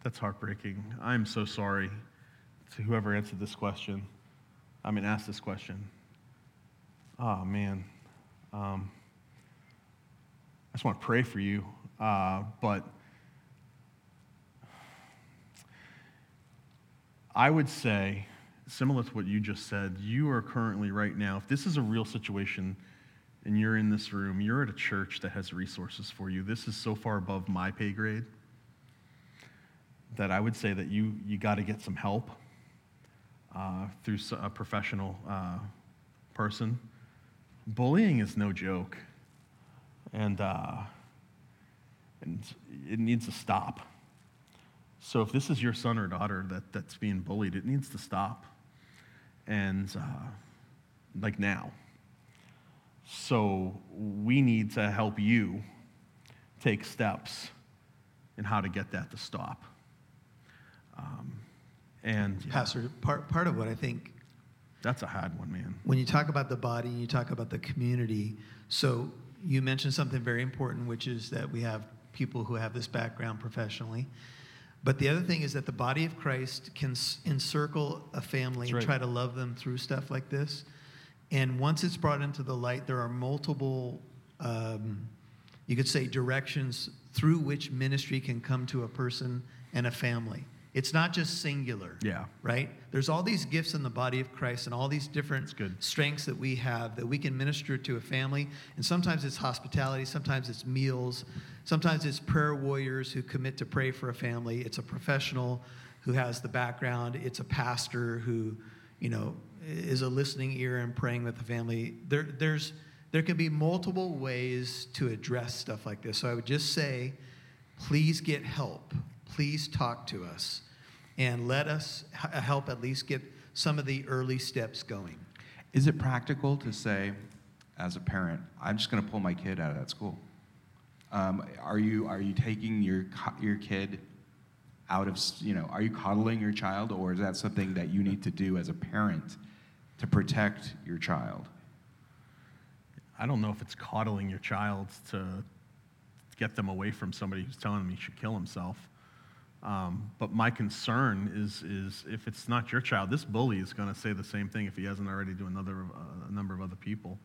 that's heartbreaking. I'm so sorry to whoever answered this question. I mean, asked this question. Oh man, um, I just want to pray for you, uh, but I would say, similar to what you just said, you are currently right now, if this is a real situation and you're in this room, you're at a church that has resources for you. This is so far above my pay grade that I would say that you, you got to get some help uh, through a professional uh, person. Bullying is no joke, and, uh, and it needs to stop. So if this is your son or daughter that, that's being bullied, it needs to stop. And uh, like now. So we need to help you take steps in how to get that to stop. Um, and yeah. Pastor, part, part of what I think. That's a hard one, man. When you talk about the body and you talk about the community, so you mentioned something very important, which is that we have people who have this background professionally. But the other thing is that the body of Christ can encircle a family and try to love them through stuff like this. And once it's brought into the light, there are multiple, um, you could say, directions through which ministry can come to a person and a family. It's not just singular. Yeah. Right? There's all these gifts in the body of Christ and all these different strengths that we have that we can minister to a family. And sometimes it's hospitality, sometimes it's meals, sometimes it's prayer warriors who commit to pray for a family. It's a professional who has the background, it's a pastor who, you know, is a listening ear and praying with the family. There, there's, there can be multiple ways to address stuff like this. So I would just say, please get help please talk to us and let us help at least get some of the early steps going. Is it practical to say, as a parent, I'm just going to pull my kid out of that school? Um, are you are you taking your your kid out of you know are you coddling your child or is that something that you need to do as a parent to protect your child? I don't know if it's coddling your child to get them away from somebody who's telling them he should kill himself. Um, but my concern is, is if it's not your child, this bully is going to say the same thing if he hasn't already to another, uh, a number of other people.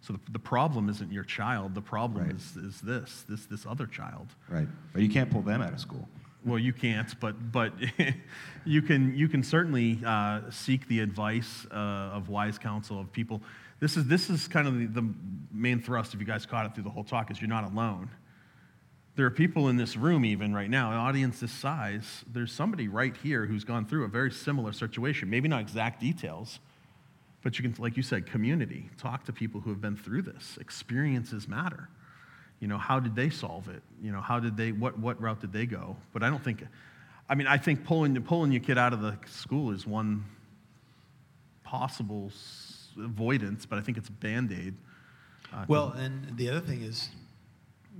So the, the problem isn't your child. The problem right. is, is this, this, this other child. Right. But you can't pull them out of school. Well, you can't, but, but you, can, you can certainly uh, seek the advice uh, of wise counsel of people. This is, this is kind of the, the main thrust, if you guys caught it through the whole talk, is you're not alone. There are people in this room, even right now, an audience this size. There's somebody right here who's gone through a very similar situation. Maybe not exact details, but you can, like you said, community. Talk to people who have been through this. Experiences matter. You know, how did they solve it? You know, how did they, what, what route did they go? But I don't think, I mean, I think pulling, pulling your kid out of the school is one possible avoidance, but I think it's band aid. Uh, well, and the other thing is,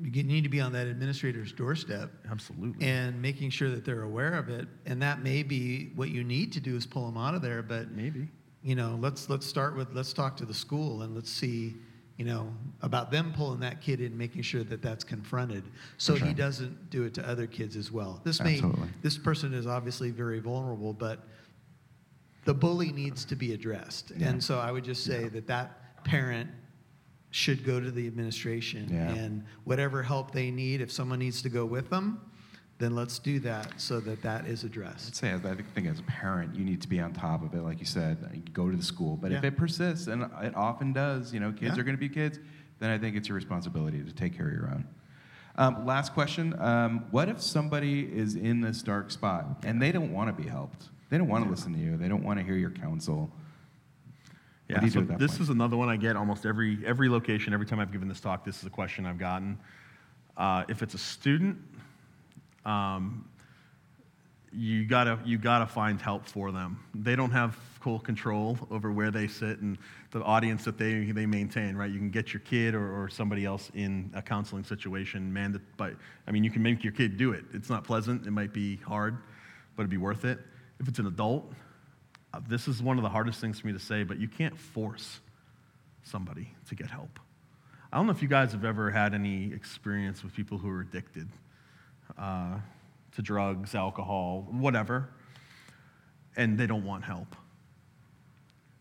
you need to be on that administrator's doorstep. Absolutely. And making sure that they're aware of it. And that may be what you need to do is pull them out of there. But maybe, you know, let's let's start with let's talk to the school and let's see, you know, about them pulling that kid in, making sure that that's confronted, so sure. he doesn't do it to other kids as well. This may Absolutely. this person is obviously very vulnerable, but the bully needs to be addressed. Yeah. And so I would just say yeah. that that parent should go to the administration. Yeah. And whatever help they need, if someone needs to go with them, then let's do that so that that is addressed. I'd say, I think as a parent, you need to be on top of it. Like you said, go to the school. But yeah. if it persists, and it often does, you know, kids yeah. are going to be kids, then I think it's your responsibility to take care of your own. Um, last question. Um, what if somebody is in this dark spot and they don't want to be helped? They don't want to listen to you. They don't want to hear your counsel. Yeah, so this point? is another one I get almost every every location. Every time I've given this talk, this is a question I've gotten. Uh, if it's a student, um, you gotta you gotta find help for them. They don't have full control over where they sit and the audience that they they maintain. Right? You can get your kid or, or somebody else in a counseling situation. Man, but I mean, you can make your kid do it. It's not pleasant. It might be hard, but it'd be worth it. If it's an adult, this is one of the hardest things for me to say, but you can't force somebody to get help. I don't know if you guys have ever had any experience with people who are addicted uh, to drugs, alcohol, whatever, and they don't want help.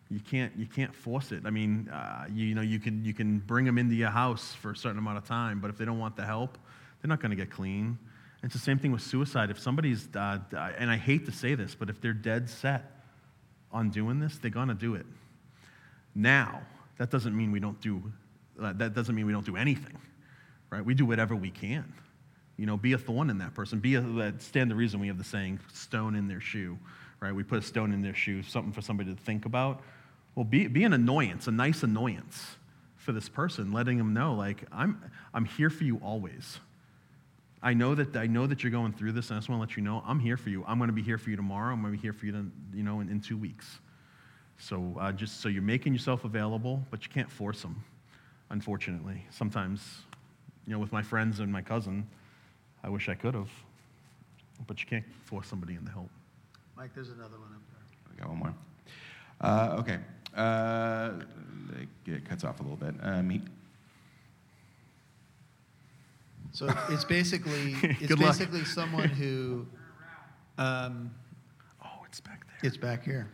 You can't, you can't force it. I mean, uh, you, you, know, you can, you can bring them into your house for a certain amount of time, but if they don't want the help, they're not going to get clean. It's the same thing with suicide. If somebody's, uh, and I hate to say this, but if they're dead set on doing this, they're going to do it. Now, that doesn't mean we don't do, uh, that doesn't mean we don't do anything, right? We do whatever we can. You know, be a thorn in that person. Be a, Stand to Reason we have the saying, stone in their shoe, right? We put a stone in their shoe, something for somebody to think about. Well, be, be an annoyance, a nice annoyance for this person, letting them know, like, I'm, I'm here for you always. I know that I know that you're going through this, and I just want to let you know I'm here for you. I'm going to be here for you tomorrow. I'm going to be here for you, to, you know, in, in two weeks. So uh, just so you're making yourself available, but you can't force them. Unfortunately, sometimes, you know, with my friends and my cousin, I wish I could have, but you can't force somebody into help. Mike, there's another one up there. I got one more. Uh, okay. Uh, it cuts off a little bit. Uh, meat. So it's basically it's Good luck. basically someone who um, Oh, it's back there. it's back here.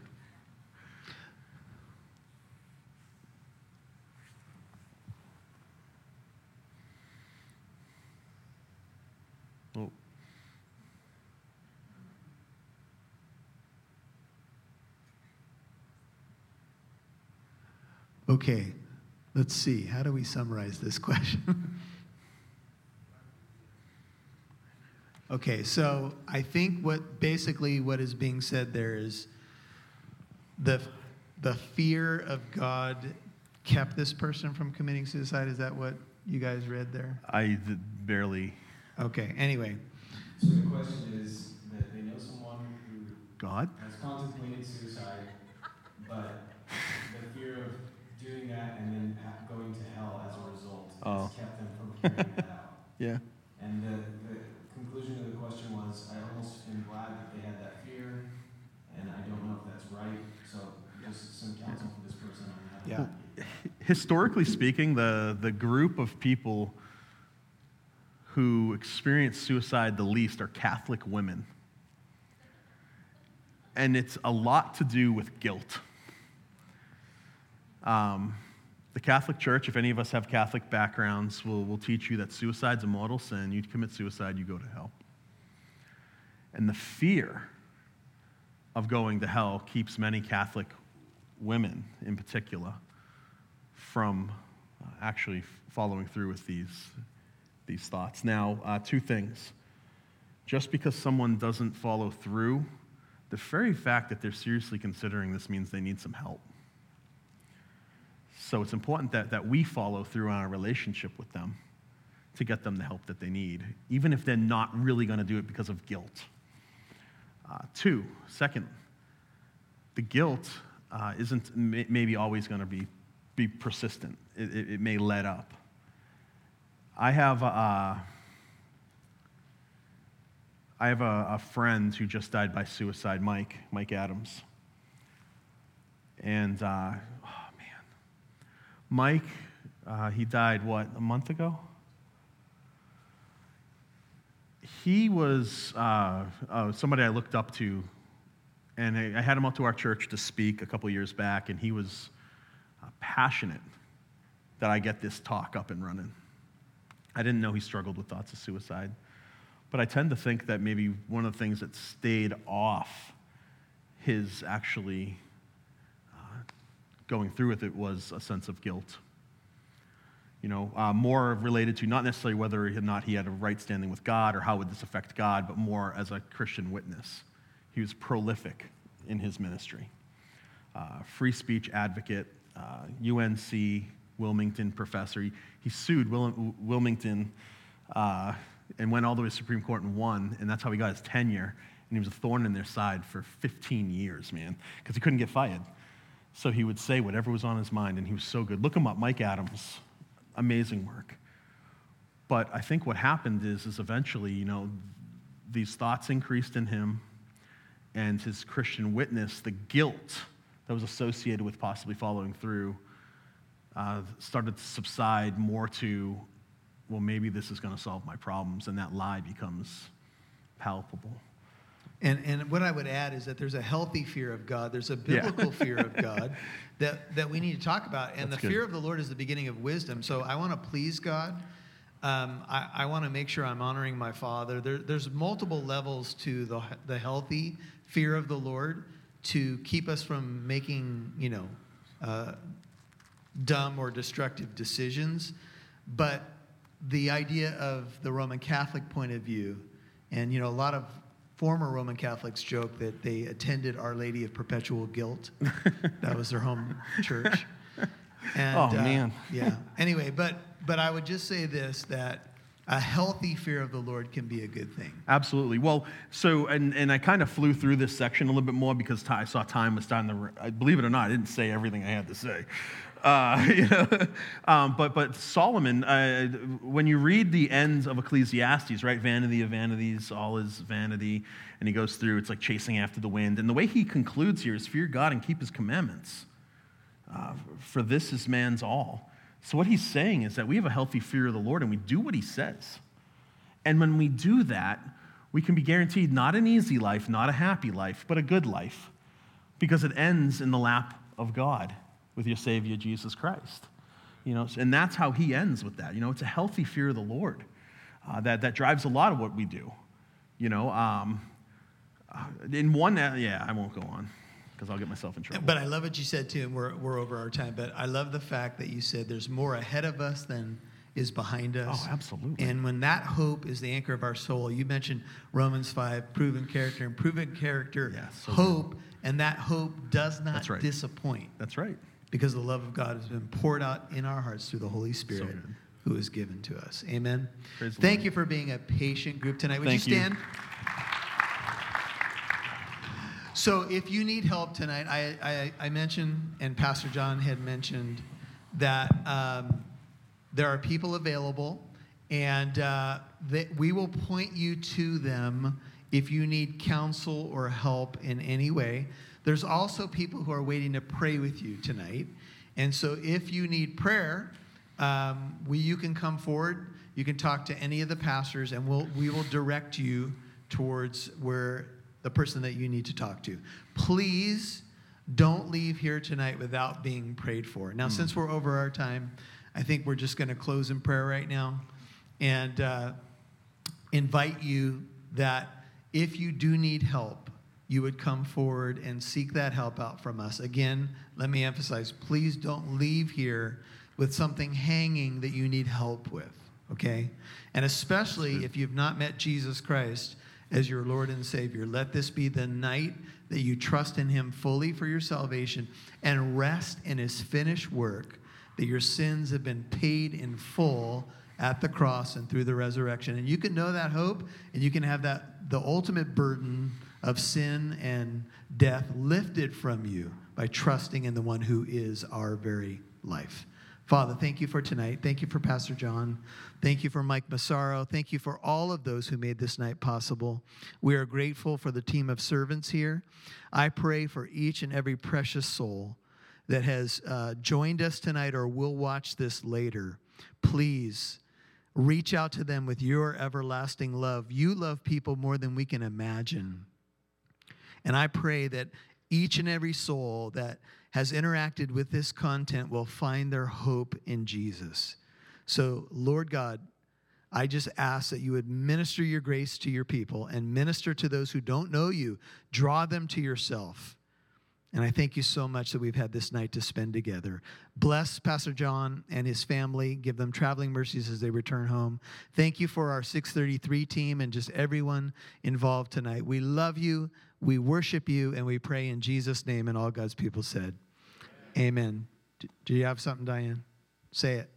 Oh. Okay, let's see. How do we summarize this question? Okay, so I think what basically what is being said there is the the fear of God kept this person from committing suicide. Is that what you guys read there? I did barely Okay. Anyway, So the question is that they know someone who God. has contemplated suicide, but the fear of doing that and then going to hell as a result Oh. has kept them from carrying that out. Yeah. And the, the conclusion of the question was, I almost am glad that they had that fear, and I don't know if that's right. So just some counsel for this person on how to Yeah. navigate. Historically speaking, the, the group of people who experience suicide the least are Catholic women. And it's a lot to do with guilt. Um, the Catholic Church, if any of us have Catholic backgrounds, will, will teach you that suicide's a mortal sin. You commit suicide, you go to hell. And the fear of going to hell keeps many Catholic women, in particular, from uh, actually following through with these, these thoughts. Now, uh, two things. Just because someone doesn't follow through, the very fact that they're seriously considering this means they need some help. So it's important that, that we follow through on our relationship with them to get them the help that they need, even if they're not really going to do it because of guilt. Uh, two, second, the guilt uh, isn't may- maybe always going to be, be persistent. It, it, it may let up. I have, uh, I have a, a friend who just died by suicide, Mike, Mike Adams. And, uh, oh man, Mike, uh, he died, what, a month ago? He was uh, uh, somebody I looked up to, and I, I had him up to our church to speak a couple years back, and he was passionate that I get this talk up and running. I didn't know he struggled with thoughts of suicide, but I tend to think that maybe one of the things that stayed off his actually uh, going through with it was a sense of guilt. You know, uh, more related to not necessarily whether or not he had a right standing with God or how would this affect God, but more as a Christian witness. He was prolific in his ministry. Uh, free speech advocate, uh, UNC Wilmington professor. He, he sued Wil- Wilmington uh, and went all the way to Supreme Court and won, and that's how he got his tenure. And he was a thorn in their side for 15 years, man, because he couldn't get fired. So he would say whatever was on his mind, and he was so good. Look him up, Mike Adams. Amazing work. But I think what happened is, is eventually, you know, these thoughts increased in him, and his Christian witness, the guilt that was associated with possibly following through, uh, started to subside more to, well, maybe this is going to solve my problems, and that lie becomes palpable. And, and what I would add is that there's a healthy fear of God. There's a Yeah. biblical fear of God that, that we need to talk about. And That's the good. fear of the Lord is the beginning of wisdom. So I want to please God. um, I, I want to make sure I'm honoring my father. There, there's multiple levels to the, the healthy fear of the Lord to keep us from making, you know, uh, dumb or destructive decisions. But the idea of the Roman Catholic point of view, and, you know, a lot of former Roman Catholics joke that they attended Our Lady of Perpetual Guilt. that was their home church. And, Oh, uh, man. yeah. Anyway, but but I would just say this that a healthy fear of the Lord can be a good thing. Absolutely. Well, so, and, and I kind of flew through this section a little bit more because I saw time was starting to, I believe it or not, I didn't say everything I had to say. Uh, you know, um, but, but Solomon, uh, when you read the ends of Ecclesiastes, right? Vanity of vanities, all is vanity. And he goes through, it's like chasing after the wind. And the way he concludes here is fear God and keep his commandments. Uh, for this is man's all. So, what he's saying is that we have a healthy fear of the Lord and we do what he says. And when we do that, we can be guaranteed not an easy life, not a happy life, but a good life because it ends in the lap of God with your Savior, Jesus Christ. You know, and that's how he ends with that. You know, it's a healthy fear of the Lord uh, that, that drives a lot of what we do. You know, um, uh, in one, yeah, I won't go on because I'll get myself in trouble. But I love what you said too, and we're, we're over our time. But I love the fact that you said there's more ahead of us than is behind us. Oh, absolutely. And when that hope is the anchor of our soul, you mentioned Romans 5, proven character, and proven character, Yeah, so hope, and that hope does not That's right. disappoint That's right. because the love of God has been poured out in our hearts through the Holy Spirit good. who is given to us. Amen. Praise Thank you for being a patient group tonight. Would Thank you you. So, if you need help tonight, I, I, I mentioned, and Pastor John had mentioned, that um, there are people available, and uh, that we will point you to them if you need counsel or help in any way. There's also people who are waiting to pray with you tonight. And so, if you need prayer, um, we, you can come forward. You can talk to any of the pastors, and we'll, we will direct you towards where the person that you need to talk to. Please don't leave here tonight without being prayed for. Now, since we're over our time, I think we're just going to close in prayer right now and uh, invite you that if you do need help, you would come forward and seek that help out from us. Again, let me emphasize please don't leave here with something hanging that you need help with, okay? And especially if you've not met Jesus Christ as your Lord and Savior, let this be the night that you trust in Him fully for your salvation and rest in His finished work, that your sins have been paid in full at the cross and through the resurrection. And you can know that hope and you can have that the ultimate burden of sin and death lifted from you by trusting in the one who is our very life. Father, thank you for tonight. Thank you for Pastor John. Thank you for Mike Massaro. Thank you for all of those who made this night possible. We are grateful for the team of servants here. I pray for each and every precious soul that has uh, joined us tonight or will watch this later. Please reach out to them with your everlasting love. You love people more than we can imagine. And I pray that each and every soul that has interacted with this content will find their hope in Jesus. So, Lord God, I just ask that you would minister your grace to your people and minister to those who don't know you. Draw them to yourself. And I thank you so much that we've had this night to spend together. Bless Pastor John and his family. Give them traveling mercies as they return home. Thank you for our 633 team and just everyone involved tonight. We love you, we worship you, and we pray in Jesus' name. And all God's people said, Amen. D- Do you have something, Diane? Say it.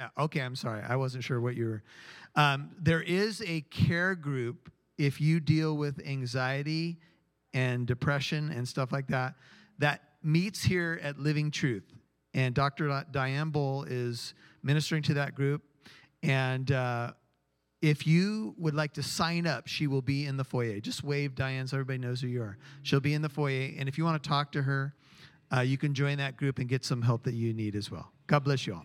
Yeah, okay, I'm sorry. I wasn't sure what you were. Um, there is a care group if you deal with anxiety and depression and stuff like that that meets here at Living Truth. And Dr. Diane Bull is ministering to that group. And uh, if you would like to sign up, she will be in the foyer. Just wave Diane so everybody knows who you are. She'll be in the foyer. And if you want to talk to her, uh, you can join that group and get some help that you need as well. God bless you all.